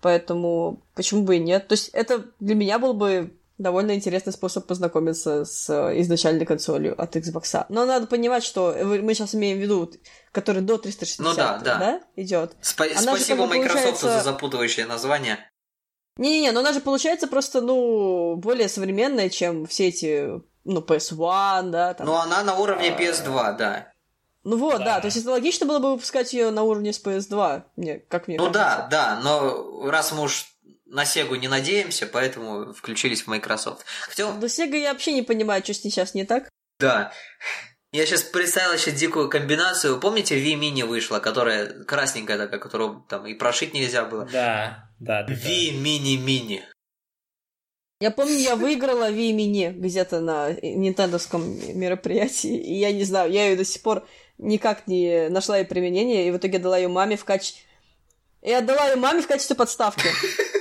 Поэтому почему бы и нет? То есть это для меня был бы довольно интересный способ познакомиться с изначальной консолью от Xbox. Но надо понимать, что мы сейчас имеем в виду, который до 360 ну, да, да. да, идет. Спа- спасибо Microsoft получается... за запутывающее название. Не-не-не, но она же получается просто, ну, более современная, чем все эти, ну, PS1, да. Там. Ну, она на уровне PS2, да. Ну вот, да. да, то есть это логично было бы выпускать ее на уровне с PS2, мне, как мне Ну кажется. да, да, но раз мы уж на Сегу не надеемся, поэтому включились в Microsoft. Хотя... До Сега я вообще не понимаю, что с ней сейчас не так. Да. Я сейчас представил еще дикую комбинацию. Помните, V Mini вышла, которая красненькая такая, которую там и прошить нельзя было? Да, да. да V Mini Mini. Я помню, я выиграла V Mini где-то на нинтендовском мероприятии, и я не знаю, я ее до сих пор никак не нашла ей применение, и в итоге дала ее маме в качестве... Я отдала ее маме в качестве подставки.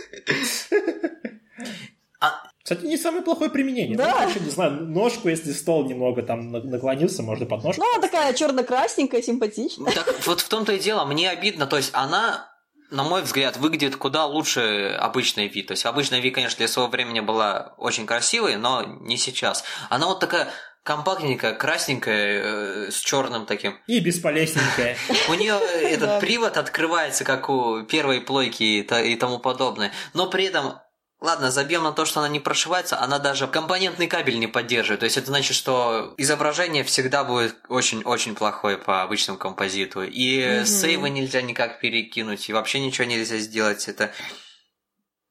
Кстати, не самое плохое применение. Да. Ну, еще, не знаю, ножку, если стол немного там наклонился, можно под ножку. Ну, она такая черно-красненькая, симпатичная. Так вот в том-то и дело, мне обидно, то есть она на мой взгляд, выглядит куда лучше обычной Ви. То есть обычная Ви, конечно, для своего времени была очень красивой, но не сейчас. Она вот такая компактненькая, красненькая, э, с черным таким. И бесполезненькая. У нее этот привод открывается, как у первой плойки и тому подобное. Но при этом Ладно, забьем на то, что она не прошивается, она даже компонентный кабель не поддерживает. То есть это значит, что изображение всегда будет очень-очень плохое по обычному композиту. И сейвы нельзя никак перекинуть, и вообще ничего нельзя сделать. Это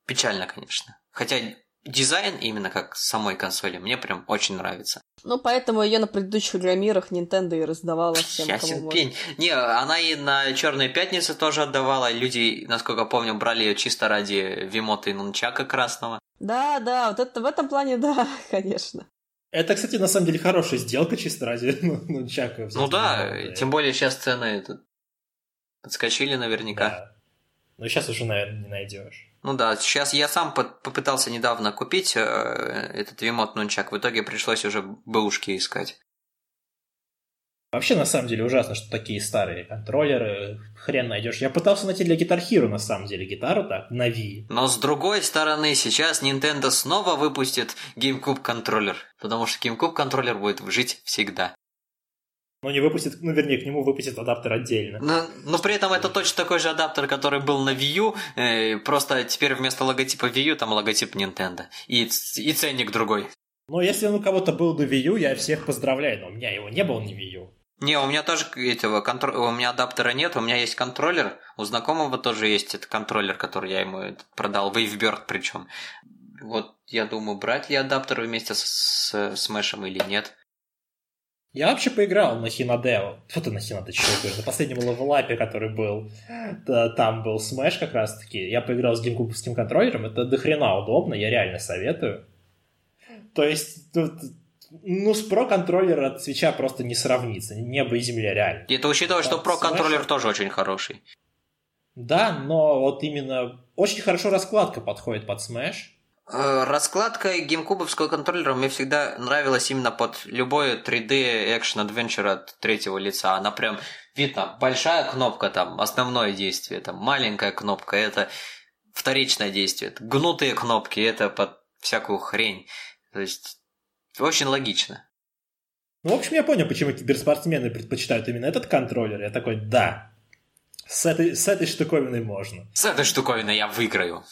печально, конечно. Хотя дизайн именно как самой консоли мне прям очень нравится. Ну, поэтому ее на предыдущих граммирах Nintendo и раздавала всем, Ясен кому пень. может. Не, она и на Черной пятнице тоже отдавала. Люди, насколько помню, брали ее чисто ради Вимота и Нунчака красного. Да, да, вот это в этом плане, да, конечно. Это, кстати, на самом деле хорошая сделка чисто ради Нунчака. Ну да, тем более сейчас цены подскочили наверняка. Да. Но сейчас уже, наверное, не найдешь. Ну да, сейчас я сам попытался недавно купить э, этот вимот нунчак, в итоге пришлось уже бэушки искать. Вообще, на самом деле, ужасно, что такие старые контроллеры хрен найдешь. Я пытался найти для Guitar Hero, на самом деле, гитару так, на Wii. Но с другой стороны, сейчас Nintendo снова выпустит GameCube контроллер, потому что GameCube контроллер будет жить всегда. Но не выпустит, ну, вернее, к нему выпустит адаптер отдельно. Но, но при этом это точно такой же адаптер, который был на Wii U, э, просто теперь вместо логотипа Wii U там логотип Nintendo. И, и ценник другой. Ну, если он у кого-то был до Wii U, я всех поздравляю, но у меня его не было на Wii U. Не, у меня тоже этого контр... у меня адаптера нет, у меня есть контроллер, у знакомого тоже есть этот контроллер, который я ему продал, Wavebird причем. Вот я думаю, брать ли адаптер вместе с, с, с Мэшем или нет. Я вообще поиграл на Хинадео. Что ты на Хинаде, что я На последнем левелапе, который был, там был Smash как раз-таки. Я поиграл с геймкубовским контроллером. Это дохрена удобно, я реально советую. То есть, тут, ну, с про-контроллера от свеча просто не сравнится. Небо и земля реально. И это учитывая, что про-контроллер тоже очень хороший. Да, но вот именно очень хорошо раскладка подходит под Smash. Э, раскладка геймкубовского контроллера мне всегда нравилась именно под любой 3D экшен adventure от третьего лица. Она прям, видно, большая кнопка там, основное действие, там маленькая кнопка, это вторичное действие. Гнутые кнопки, это под всякую хрень. То есть, очень логично. Ну, в общем, я понял, почему киберспортсмены предпочитают именно этот контроллер. Я такой, да, с этой, с этой штуковиной можно. С этой штуковиной я выиграю.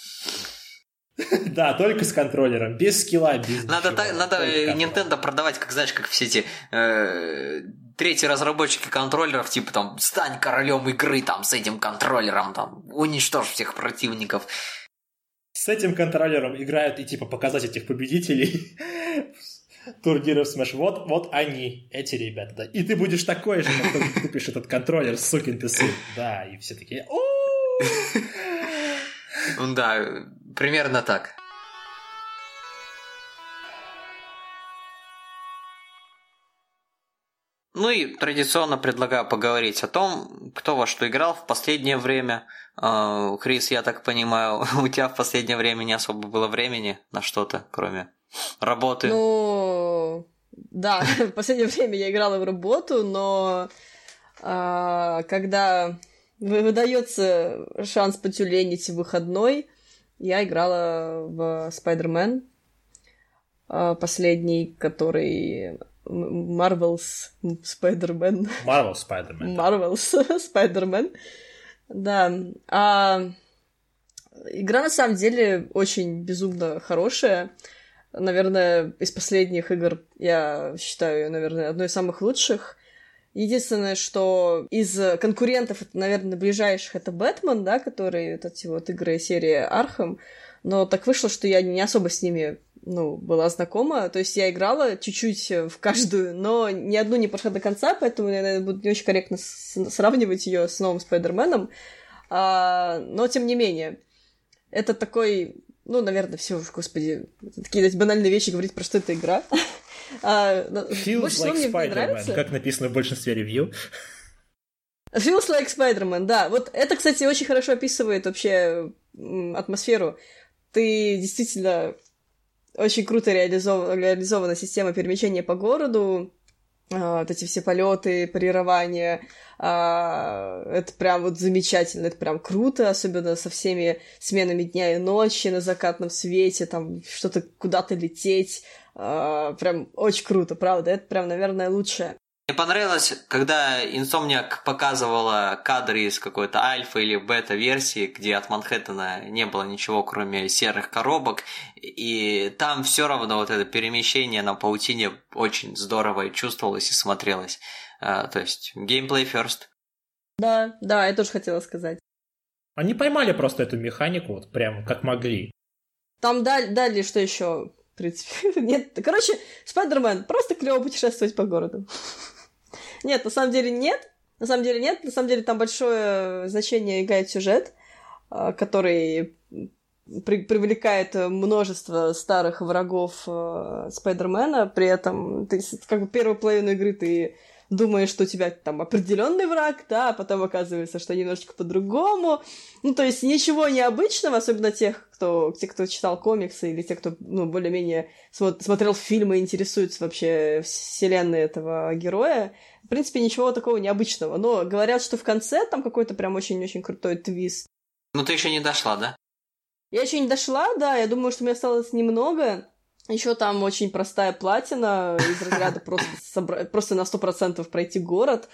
Да, только с контроллером, без скилла, без Надо, так, надо Nintendo продавать, как знаешь, как все эти э, третьи разработчики контроллеров, типа там, стань королем игры там с этим контроллером, там, уничтожь всех противников. С этим контроллером играют и типа показать этих победителей турниров Smash. Вот, вот они, эти ребята, да. И ты будешь такой же, как только купишь этот контроллер, сукин ты сын. Да, и все такие, Да, примерно так. Ну и традиционно предлагаю поговорить о том, кто во что играл в последнее время. А, Крис, я так понимаю, у тебя в последнее время не особо было времени на что-то, кроме работы. Ну, да, в последнее время я играла в работу, но а, когда выдается шанс потюленить в выходной, я играла в Spider-Man, а, последний, который Marvel's Spider-Man. Marvel Spider-Man. Marvel's Spider-Man. Да. А, игра на самом деле очень безумно хорошая. Наверное, из последних игр я считаю, наверное, одной из самых лучших. Единственное, что из конкурентов, это, наверное, ближайших, это Бэтмен, да, который вот эти вот игры серии Arkham. Но так вышло, что я не особо с ними ну, была знакома. То есть я играла чуть-чуть в каждую, но ни одну не прошла до конца, поэтому, наверное, будет не очень корректно сравнивать ее с новым Spider-Man ом. А, но, тем не менее, это такой ну, наверное, все, господи, такие эти банальные вещи говорить про что это игра. А, Feels like Spider-Man, как написано в большинстве ревью. Feels like Spider-Man, да. Вот это, кстати, очень хорошо описывает вообще атмосферу. Ты действительно очень круто реализов... реализована система перемещения по городу, а, вот эти все полеты, парирования, а, это прям вот замечательно, это прям круто, особенно со всеми сменами дня и ночи на закатном свете, там что-то куда-то лететь, а, прям очень круто, правда, это прям, наверное, лучшее. Мне понравилось, когда Insomniac показывала кадры из какой-то альфа или бета-версии, где от Манхэттена не было ничего, кроме серых коробок, и там все равно вот это перемещение на паутине очень здорово и чувствовалось и смотрелось. А, то есть геймплей first. Да, да, я тоже хотела сказать. Они поймали просто эту механику, вот прям как могли. Там дали, дали что еще? Принципе, нет. Короче, Спайдермен, просто клево путешествовать по городу. Нет, на самом деле нет. На самом деле нет. На самом деле там большое значение играет сюжет, а, который при привлекает множество старых врагов э, Спайдермена. При этом ты как бы первую половину игры ты думаешь, что у тебя там определенный враг, да, а потом оказывается, что немножечко по-другому. Ну, то есть ничего необычного, особенно тех, кто, те, кто читал комиксы или те, кто, ну, более-менее смотрел фильмы и интересуется вообще вселенной этого героя. В принципе, ничего такого необычного. Но говорят, что в конце там какой-то прям очень-очень крутой твист. Ну, ты еще не дошла, да? Я еще не дошла, да. Я думаю, что мне осталось немного. Еще там очень простая платина из разряда просто, собра... просто на 100% пройти город.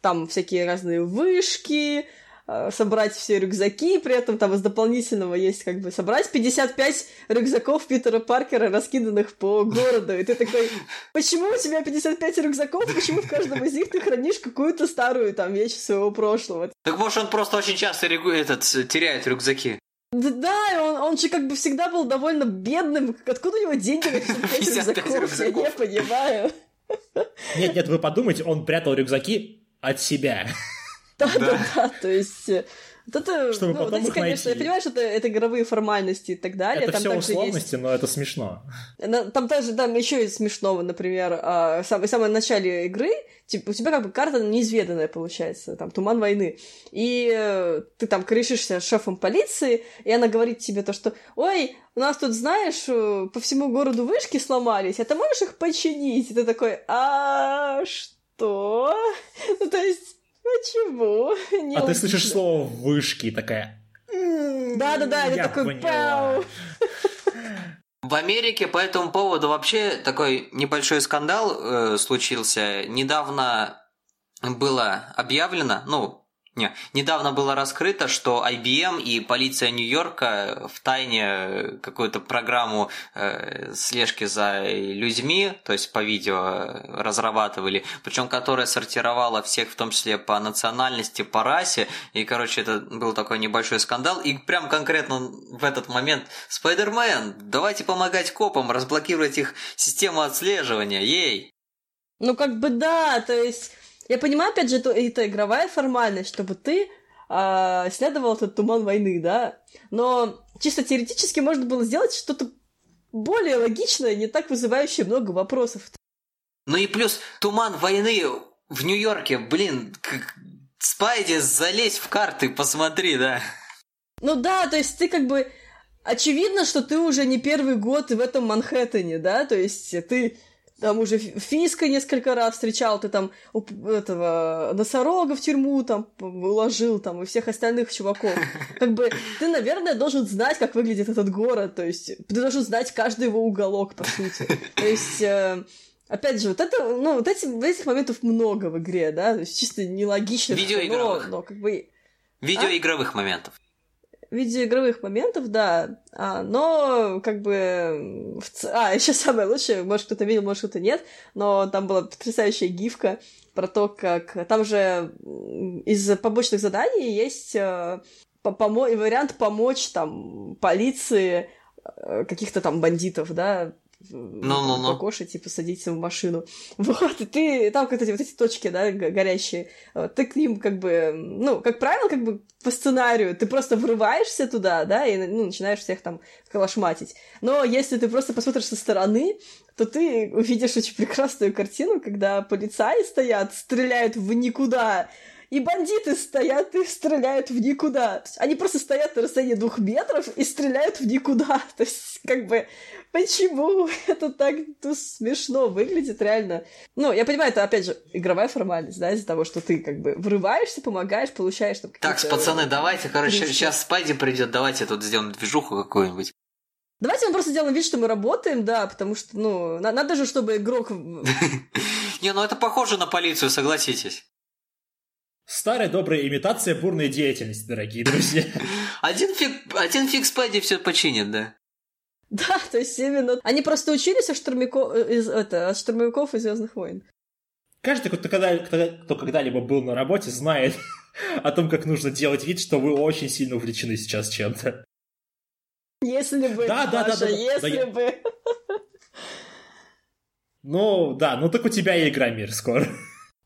Там всякие разные вышки, э, собрать все рюкзаки, при этом там из дополнительного есть как бы собрать 55 рюкзаков Питера Паркера, раскиданных по городу. И ты такой, почему у тебя 55 рюкзаков, почему в каждом из них ты хранишь какую-то старую там вещь своего прошлого? Так может он просто очень часто этот, теряет рюкзаки. Да, он, он же как бы всегда был довольно бедным. Откуда у него деньги на 55 рюкзаков? рюкзаков? Я не понимаю. Нет, нет, вы подумайте, он прятал рюкзаки от себя. Да, да, да, то есть... это, Чтобы ну, потом вот эти, их конечно, найти. я понимаю, что это, это игровые формальности и так далее. Это там все условности, есть... но это смешно. Там даже, там еще из смешного, например, а, в самом начале игры, типа, у тебя как бы карта неизведанная получается, там, туман войны. И э, ты там корешишься с шефом полиции, и она говорит тебе то, что, ой, у нас тут, знаешь, э, по всему городу вышки сломались, а ты можешь их починить? И ты такой, а что? Ну, то есть, почему? А ты Нелогично. слышишь слово «вышки» такая... Да-да-да, это такой пау. В Америке по этому поводу вообще такой небольшой скандал э, случился. Недавно было объявлено, ну, не, недавно было раскрыто, что IBM и полиция Нью-Йорка в тайне какую-то программу э, слежки за людьми, то есть по видео э, разрабатывали, причем которая сортировала всех, в том числе по национальности, по расе, и, короче, это был такой небольшой скандал, и прям конкретно в этот момент Спайдермен, давайте помогать копам, разблокировать их систему отслеживания, ей! Ну, как бы да, то есть... Я понимаю, опять же, это, это игровая формальность, чтобы ты а, исследовал этот туман войны, да? Но чисто теоретически можно было сделать что-то более логичное, не так вызывающее много вопросов. Ну и плюс туман войны в Нью-Йорке, блин, как... Спайди, залезь в карты, посмотри, да. Ну да, то есть ты как бы... Очевидно, что ты уже не первый год в этом Манхэттене, да? То есть ты там уже Фиска несколько раз встречал, ты там этого носорога в тюрьму там уложил там и всех остальных чуваков. Как бы ты, наверное, должен знать, как выглядит этот город, то есть ты должен знать каждый его уголок, по сути. То есть... э, Опять же, вот это, ну, вот этих, этих моментов много в игре, да, то есть чисто нелогично, но, Видеоигровых. но как бы Видеоигровых моментов. Видеоигровых моментов, да, а, но как бы... в ц- А, еще самое лучшее, может кто-то видел, может кто-то нет, но там была потрясающая гифка про то, как... Там же из побочных заданий есть э, по- помо- вариант помочь там полиции э, каких-то там бандитов, да, Ну-ну-ну. покошить и посадить в машину. Вот, и ты, там как эти вот эти точки, да, горящие, вот, ты к ним как бы, ну, как правило, как бы по сценарию, ты просто врываешься туда, да, и, ну, начинаешь всех там калашматить. Но если ты просто посмотришь со стороны, то ты увидишь очень прекрасную картину, когда полицаи стоят, стреляют в никуда, и бандиты стоят и стреляют в никуда. То есть они просто стоят на расстоянии двух метров и стреляют в никуда. То есть, как бы, почему это так ну, смешно выглядит, реально? Ну, я понимаю, это, опять же, игровая формальность, да, из-за того, что ты, как бы, врываешься, помогаешь, получаешь там Так, пацаны, давайте, короче, плюшки. сейчас Спайди придет, давайте тут сделаем движуху какую-нибудь. Давайте мы просто сделаем вид, что мы работаем, да, потому что, ну, на- надо же, чтобы игрок... Не, ну это похоже на полицию, согласитесь. Старая добрая имитация бурной деятельности, дорогие друзья. Один фиг, один фиг Спайди все починит, да. Да, то есть именно... Они просто учились от штурмяков, из, это, от штурмовиков из Звездных войн. Каждый, кто, когда, кто, кто когда-либо был на работе, знает о том, как нужно делать вид, что вы очень сильно увлечены сейчас чем-то. Если бы, Да, да, да, да, если да, бы... Ну, да, ну так у тебя и игра мир скоро.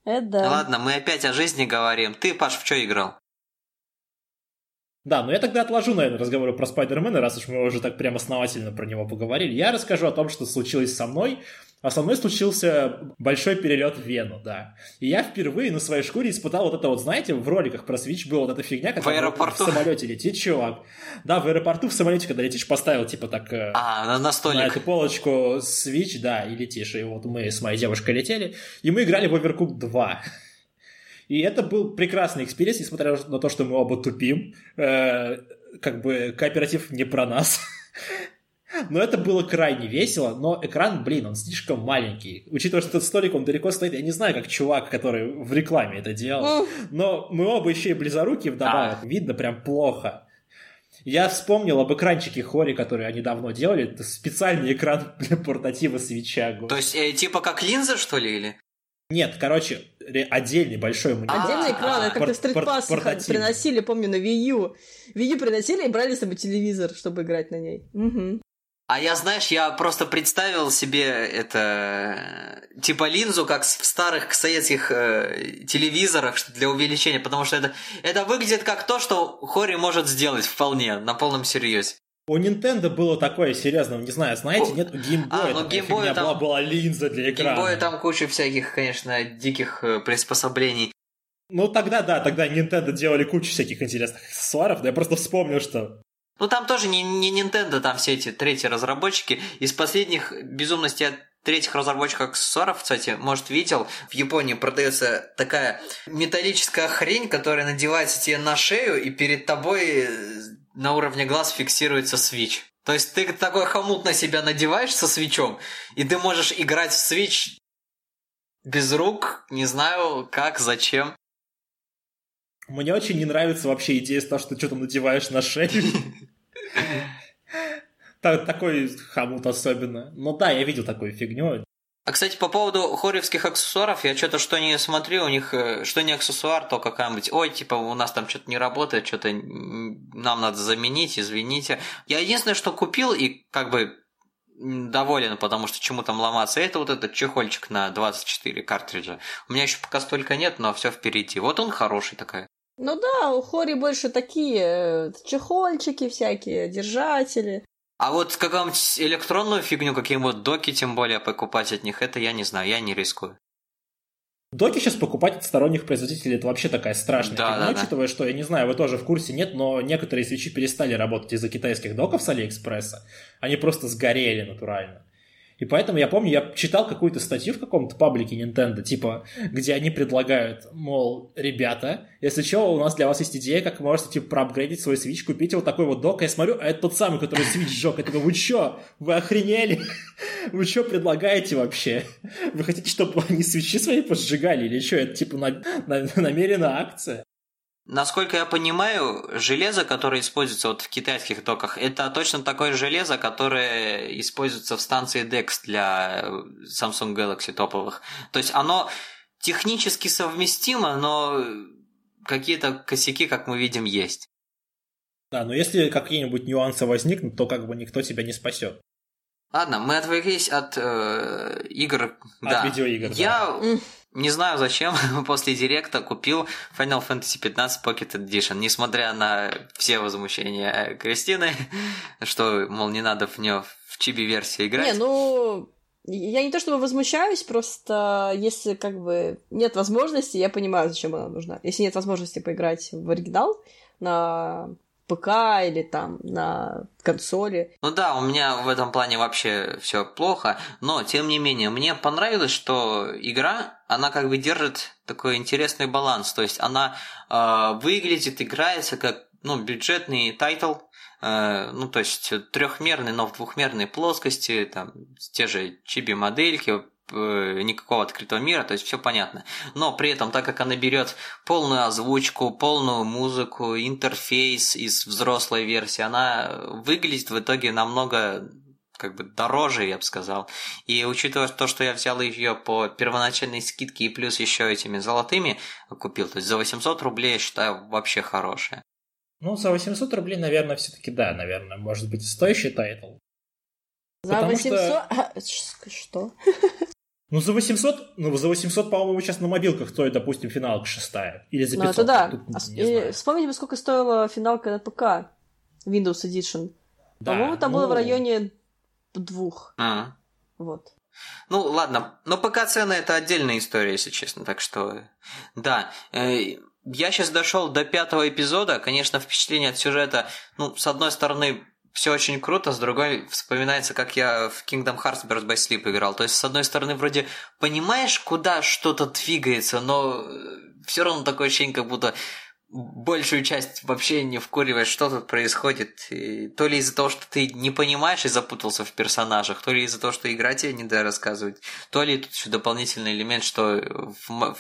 Это да. Ладно, мы опять о жизни говорим. Ты, Паш, в что играл? Да, но я тогда отложу, наверное, разговоры про Спайдермена, раз уж мы уже так прям основательно про него поговорили. Я расскажу о том, что случилось со мной. А со мной случился большой перелет в Вену, да. И я впервые на своей шкуре испытал вот это вот, знаете, в роликах про Switch была вот эта фигня, когда аэропорту? в самолете летит чувак. Да, в аэропорту в самолете, когда летишь, поставил типа так э, А, на, на на столик. эту полочку Switch, да, и летишь. И вот мы с моей девушкой летели, и мы играли в Overcooked 2. И это был прекрасный experience, несмотря на то, что мы оба тупим. Э, как бы кооператив не про нас. Но это было крайне весело, но экран, блин, он слишком маленький. Учитывая, что этот столик, он далеко стоит, я не знаю, как чувак, который в рекламе это делал. Но мы оба еще и близоруки вдобавок, видно прям плохо. Я вспомнил об экранчике Hori, который они давно делали. Это специальный экран для портатива Switch а. То есть, э, типа как линза, что ли, или? Нет, короче, отдельный большой монитор. Отдельный экран, это как Пор- в Street пор- Pass портативный. приносили, помню, на Wii U. Wii U приносили и брали с собой телевизор, чтобы играть на ней. Мгм. А я, знаешь, я просто представил себе это типа линзу, как в старых советских э, телевизорах для увеличения, потому что это, это выглядит как то, что Хори может сделать вполне, на полном серьезе. У Nintendo было такое, серьезно, не знаю, знаете, нет, у Game Boy а, ну, Game Boy там, была, была линза для экрана. Game Boy там куча всяких, конечно, диких э, приспособлений. Ну тогда да, тогда Nintendo делали кучу всяких интересных аксессуаров, но я просто вспомнил, что ну там тоже не, не Nintendo, там все эти третьи разработчики. Из последних безумностей от третьих разработчиков аксессуаров, кстати, может, видел, в Японии продается такая металлическая хрень, которая надевается тебе на шею, и перед тобой э, на уровне глаз фиксируется свич. То есть ты такой хомут на себя надеваешь со свечом, и ты можешь играть в свич без рук, не знаю как, зачем. Мне очень не нравится вообще идея с того, что ты что-то надеваешь на шею. Такой хомут особенно. Ну да, я видел такую фигню. А, кстати, по поводу хоревских аксессуаров, я что-то что не смотрю, у них э, что не аксессуар, то какая-нибудь, ой, типа, у нас там что-то не работает, что-то нам надо заменить, извините. Я единственное, что купил и как бы доволен, потому что чему там ломаться, это вот этот чехольчик на 24 картриджа. У меня еще пока столько нет, но все впереди. Вот он хороший такая. Ну да, у Хори больше такие э, чехольчики всякие, держатели. А вот какую-нибудь электронную фигню, какие-нибудь доки, тем более, покупать от них, это я не знаю, я не рискую. Доки сейчас покупать от сторонних производителей это вообще такая страшная да, фигня, да, учитывая, да. что, я не знаю, вы тоже в курсе, нет, но некоторые свечи перестали работать из-за китайских доков с Алиэкспресса. Они просто сгорели натурально. И поэтому я помню, я читал какую-то статью в каком-то паблике Nintendo, типа, где они предлагают, мол, ребята, если что, у нас для вас есть идея, как вы можете, типа, проапгрейдить свой Switch, купите вот такой вот док, а я смотрю, а это тот самый, который Switch сжег. Я такой, вы чё? Вы охренели? Вы что предлагаете вообще? Вы хотите, чтобы они свечи свои поджигали или что? Это, типа, на, на, намеренная акция? Насколько я понимаю, железо, которое используется вот в китайских доках, это точно такое железо, которое используется в станции DeX для Samsung Galaxy топовых. То есть оно технически совместимо, но какие-то косяки, как мы видим, есть. Да, но если какие-нибудь нюансы возникнут, то как бы никто тебя не спасет. Ладно, мы отвлеклись от э, игр. От да. видеоигр. Я да. Не знаю зачем после директа купил Final Fantasy 15 Pocket Edition, несмотря на все возмущения Кристины, что, мол, не надо в нее в чиби-версии играть. Не, ну, я не то чтобы возмущаюсь, просто если как бы нет возможности, я понимаю, зачем она нужна. Если нет возможности поиграть в оригинал на ПК или там на консоли. Ну да, у меня в этом плане вообще все плохо, но тем не менее, мне понравилось, что игра, она как бы держит такой интересный баланс, то есть она э, выглядит, играется как ну, бюджетный title, э, ну, то есть трехмерный, но в двухмерной плоскости, там, те же чиби-модельки, никакого открытого мира, то есть все понятно. Но при этом, так как она берет полную озвучку, полную музыку, интерфейс из взрослой версии, она выглядит в итоге намного как бы дороже, я бы сказал. И учитывая то, что я взял ее по первоначальной скидке и плюс еще этими золотыми купил, то есть за 800 рублей, я считаю, вообще хорошая. Ну, за 800 рублей, наверное, все-таки да, наверное, может быть, стоящий title. За Потому 800... Что? что? Ну, за 800, ну, за 800, по-моему, сейчас на мобилках стоит, допустим, финалка шестая. Или за 500. Ну, это да. Тут, а, и, вспомните, сколько стоила финалка на ПК Windows Edition. Да, по-моему, там ну... было в районе двух. А. Вот. Ну, ладно. Но ПК цены это отдельная история, если честно. Так что, да. Э, я сейчас дошел до пятого эпизода. Конечно, впечатление от сюжета, ну, с одной стороны, все очень круто, с другой вспоминается, как я в Kingdom Hearts Birth by Sleep играл. То есть, с одной стороны, вроде понимаешь, куда что-то двигается, но э, все равно такое ощущение, как будто большую часть вообще не вкуриваешь, что тут происходит. И то ли из-за того, что ты не понимаешь и запутался в персонажах, то ли из-за того, что игра тебе не да рассказывать, то ли тут еще дополнительный элемент, что в,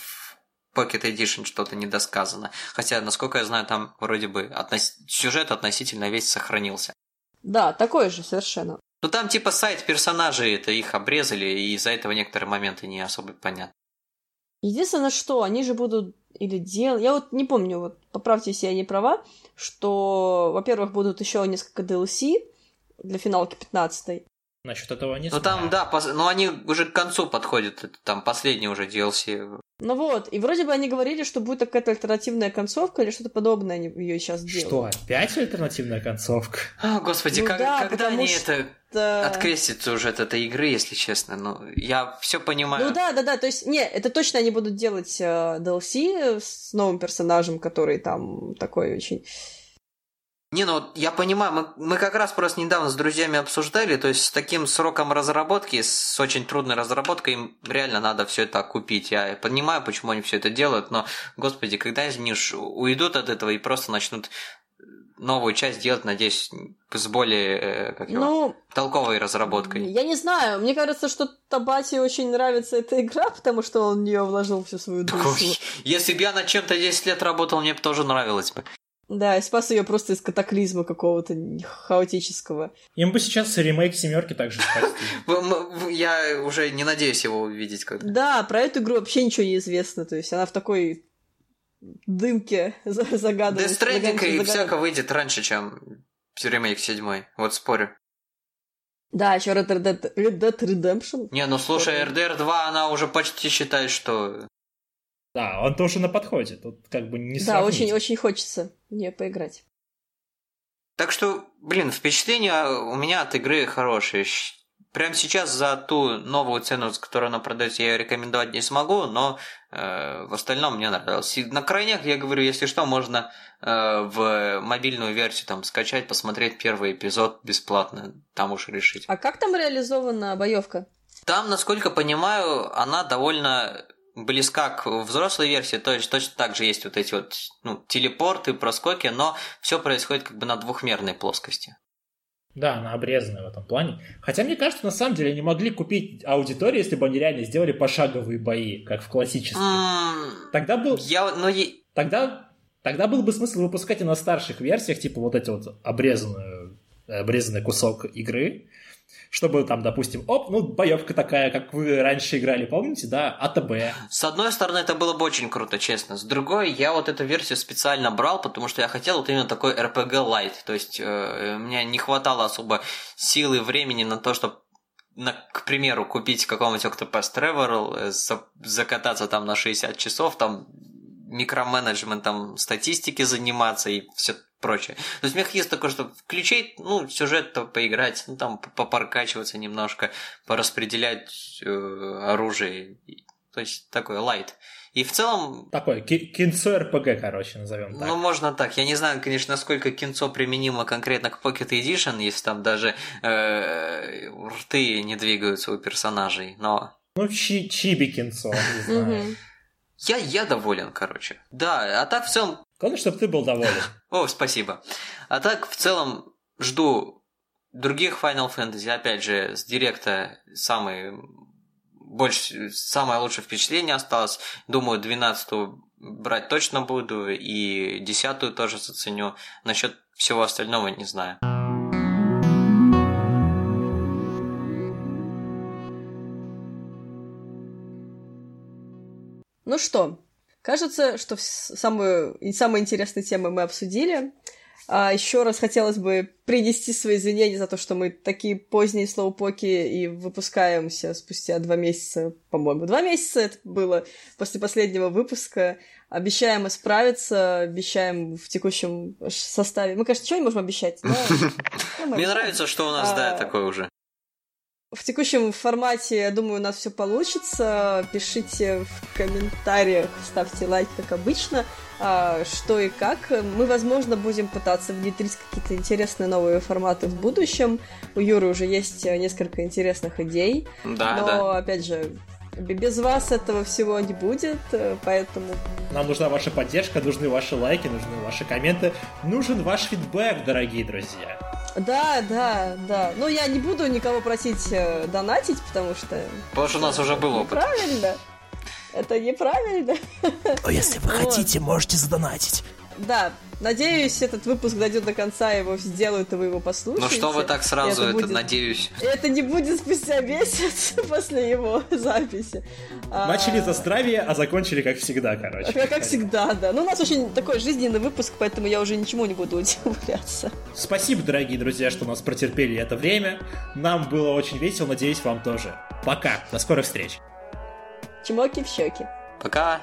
Pocket Edition что-то недосказано. Хотя, насколько я знаю, там вроде бы относ... сюжет относительно весь сохранился. Да, такой же совершенно. Ну там типа сайт персонажей, это их обрезали, и из-за этого некоторые моменты не особо понятны. Единственное, что они же будут или делать... Я вот не помню, вот поправьте, если я не права, что, во-первых, будут еще несколько DLC, для финалки 15 Насчет этого не Ну там, да, пос... ну они уже к концу подходят, это там последний уже DLC. Ну вот, и вроде бы они говорили, что будет какая-то альтернативная концовка или что-то подобное они ее сейчас делают. Что, опять альтернативная концовка? О, господи, Ну как- да, когда они что- это открестятся уже от этой игры, если честно. Ну, я все понимаю. Ну да, да, да, то есть, не, это точно они будут делать э, DLC с новым персонажем, который там такой очень... Не, ну я понимаю, мы, мы как раз просто недавно с друзьями обсуждали, то есть с таким сроком разработки, с очень трудной разработкой, им реально надо все это купить. Я понимаю, почему они все это делают, но, господи, когда они уйдут от этого и просто начнут новую часть делать, надеюсь, с более э, как его, Ну, толковой разработкой. я не знаю, мне кажется, что Табате очень нравится эта игра, потому что он в нее вложил всю свою душу. Ой, Если бы я над чем-то 10 лет работал, мне бы тоже нравилось бы. Да, и спас ее просто из катаклизма какого-то хаотического. Им бы сейчас ремейк семерки также спасти. Я уже не надеюсь его увидеть когда. Да, про эту игру вообще ничего не известно, то есть она в такой дымке за- загадывает. Death Stranding и всяко выйдет раньше, чем ремейк седьмой. Вот спорю. Да, еще Red Dead, Red Dead Redemption. Не, ну слушай. RDR 2, она уже почти считает, что... Да, он тоже на подходе. Тут как бы не да, сравнить. очень-очень хочется в нее поиграть. Так что, блин, впечатления у меня от игры хорошие. Щ- Прямо сейчас за ту новую цену, за которую она продается, я ее рекомендовать не смогу, но э, в остальном мне нравилось. И на крайнях, я говорю, если что, можно э, в мобильную версию там скачать, посмотреть первый эпизод бесплатно, там уж решить. А как там реализована боевка? Там, насколько понимаю, она довольно близка к взрослой версии, то есть точно так же есть вот эти вот ну, телепорты, проскоки, но все происходит как бы на двухмерной плоскости. Да, она обрезанная в этом плане. Хотя, мне кажется, на самом деле они могли купить аудиторию, если бы они реально сделали пошаговые бои, как в классических. М, Тогда был, Я, ну, е- тогда, тогда был бы смысл выпускать и на старших версиях, типа вот эти вот обрезанную, обрезанный кусок игры, чтобы там, допустим, оп, ну, боевка такая, как вы раньше играли, помните, да, АТБ. с одной стороны, это было бы очень круто, честно. С другой, я вот эту версию специально брал, потому что я хотел вот именно такой RPG Light. То есть, э, мне не хватало особо силы и времени на то, чтобы на, к примеру, купить какого-нибудь Octopath Traveler, э, за- закататься там на 60 часов, там микроменеджментом статистики заниматься и все прочее. То есть у меня есть такое, что включить, ну, сюжет то поиграть, ну, там, попаркачиваться немножко, пораспределять э, оружие. То есть такой лайт. И в целом, Такой, ки- кинцо РПГ, короче, назовем так. ну, можно так. Я не знаю, конечно, насколько кинцо применимо конкретно к Pocket Edition, если там даже э, рты не двигаются у персонажей, но Ну, чи- чиби кинцо, не знаю. Я, я доволен, короче. Да, а так в целом Главное, чтобы ты был доволен. О, спасибо. А так, в целом, жду других Final Fantasy. Опять же, с директа самый больше, самое лучшее впечатление осталось. Думаю, 12 брать точно буду, и 10 тоже заценю. Насчет всего остального не знаю. Ну что, кажется, что самую, самые интересные темы мы обсудили. А еще раз хотелось бы принести свои извинения за то, что мы такие поздние слоупоки и выпускаемся спустя два месяца, по-моему. Два месяца это было после последнего выпуска. Обещаем исправиться, обещаем в текущем составе. Мы, конечно, ничего не можем обещать, но... мы Мне нравится, что у нас, да, А, такое уже. В текущем формате, я думаю, у нас все получится. Пишите в комментариях, ставьте лайк, как обычно, а, что и как. Мы, возможно, будем пытаться внедрить какие-то интересные новые форматы в будущем. У Юры уже есть несколько интересных идей, Да, но, да. опять же, без вас этого всего не будет, э, поэтому Нам нужна ваша поддержка, нужны ваши лайки, нужны ваши комменты, нужен ваш фидбэк, дорогие друзья. да, да, да. Но я не буду никого просить э, донатить, потому что Потому что у нас уже был опыт. неправильно. Это неправильно. Но если вы Вот. хотите, можете задонатить. Да, надеюсь, этот выпуск дойдет до конца, его сделают, и вы его послушаете. Ну что вы так сразу, это, будет... надеюсь. Это не будет спустя месяц после его записи. А, Начали за здравие, а закончили как всегда, короче. Как, как всегда, да. Ну, у нас очень такой жизненный выпуск, поэтому я уже ничему не буду удивляться. Спасибо, дорогие друзья, что нас протерпели это время. Нам было очень весело, надеюсь, вам тоже. Пока, до скорых встреч. Чмоки в щеки. Пока.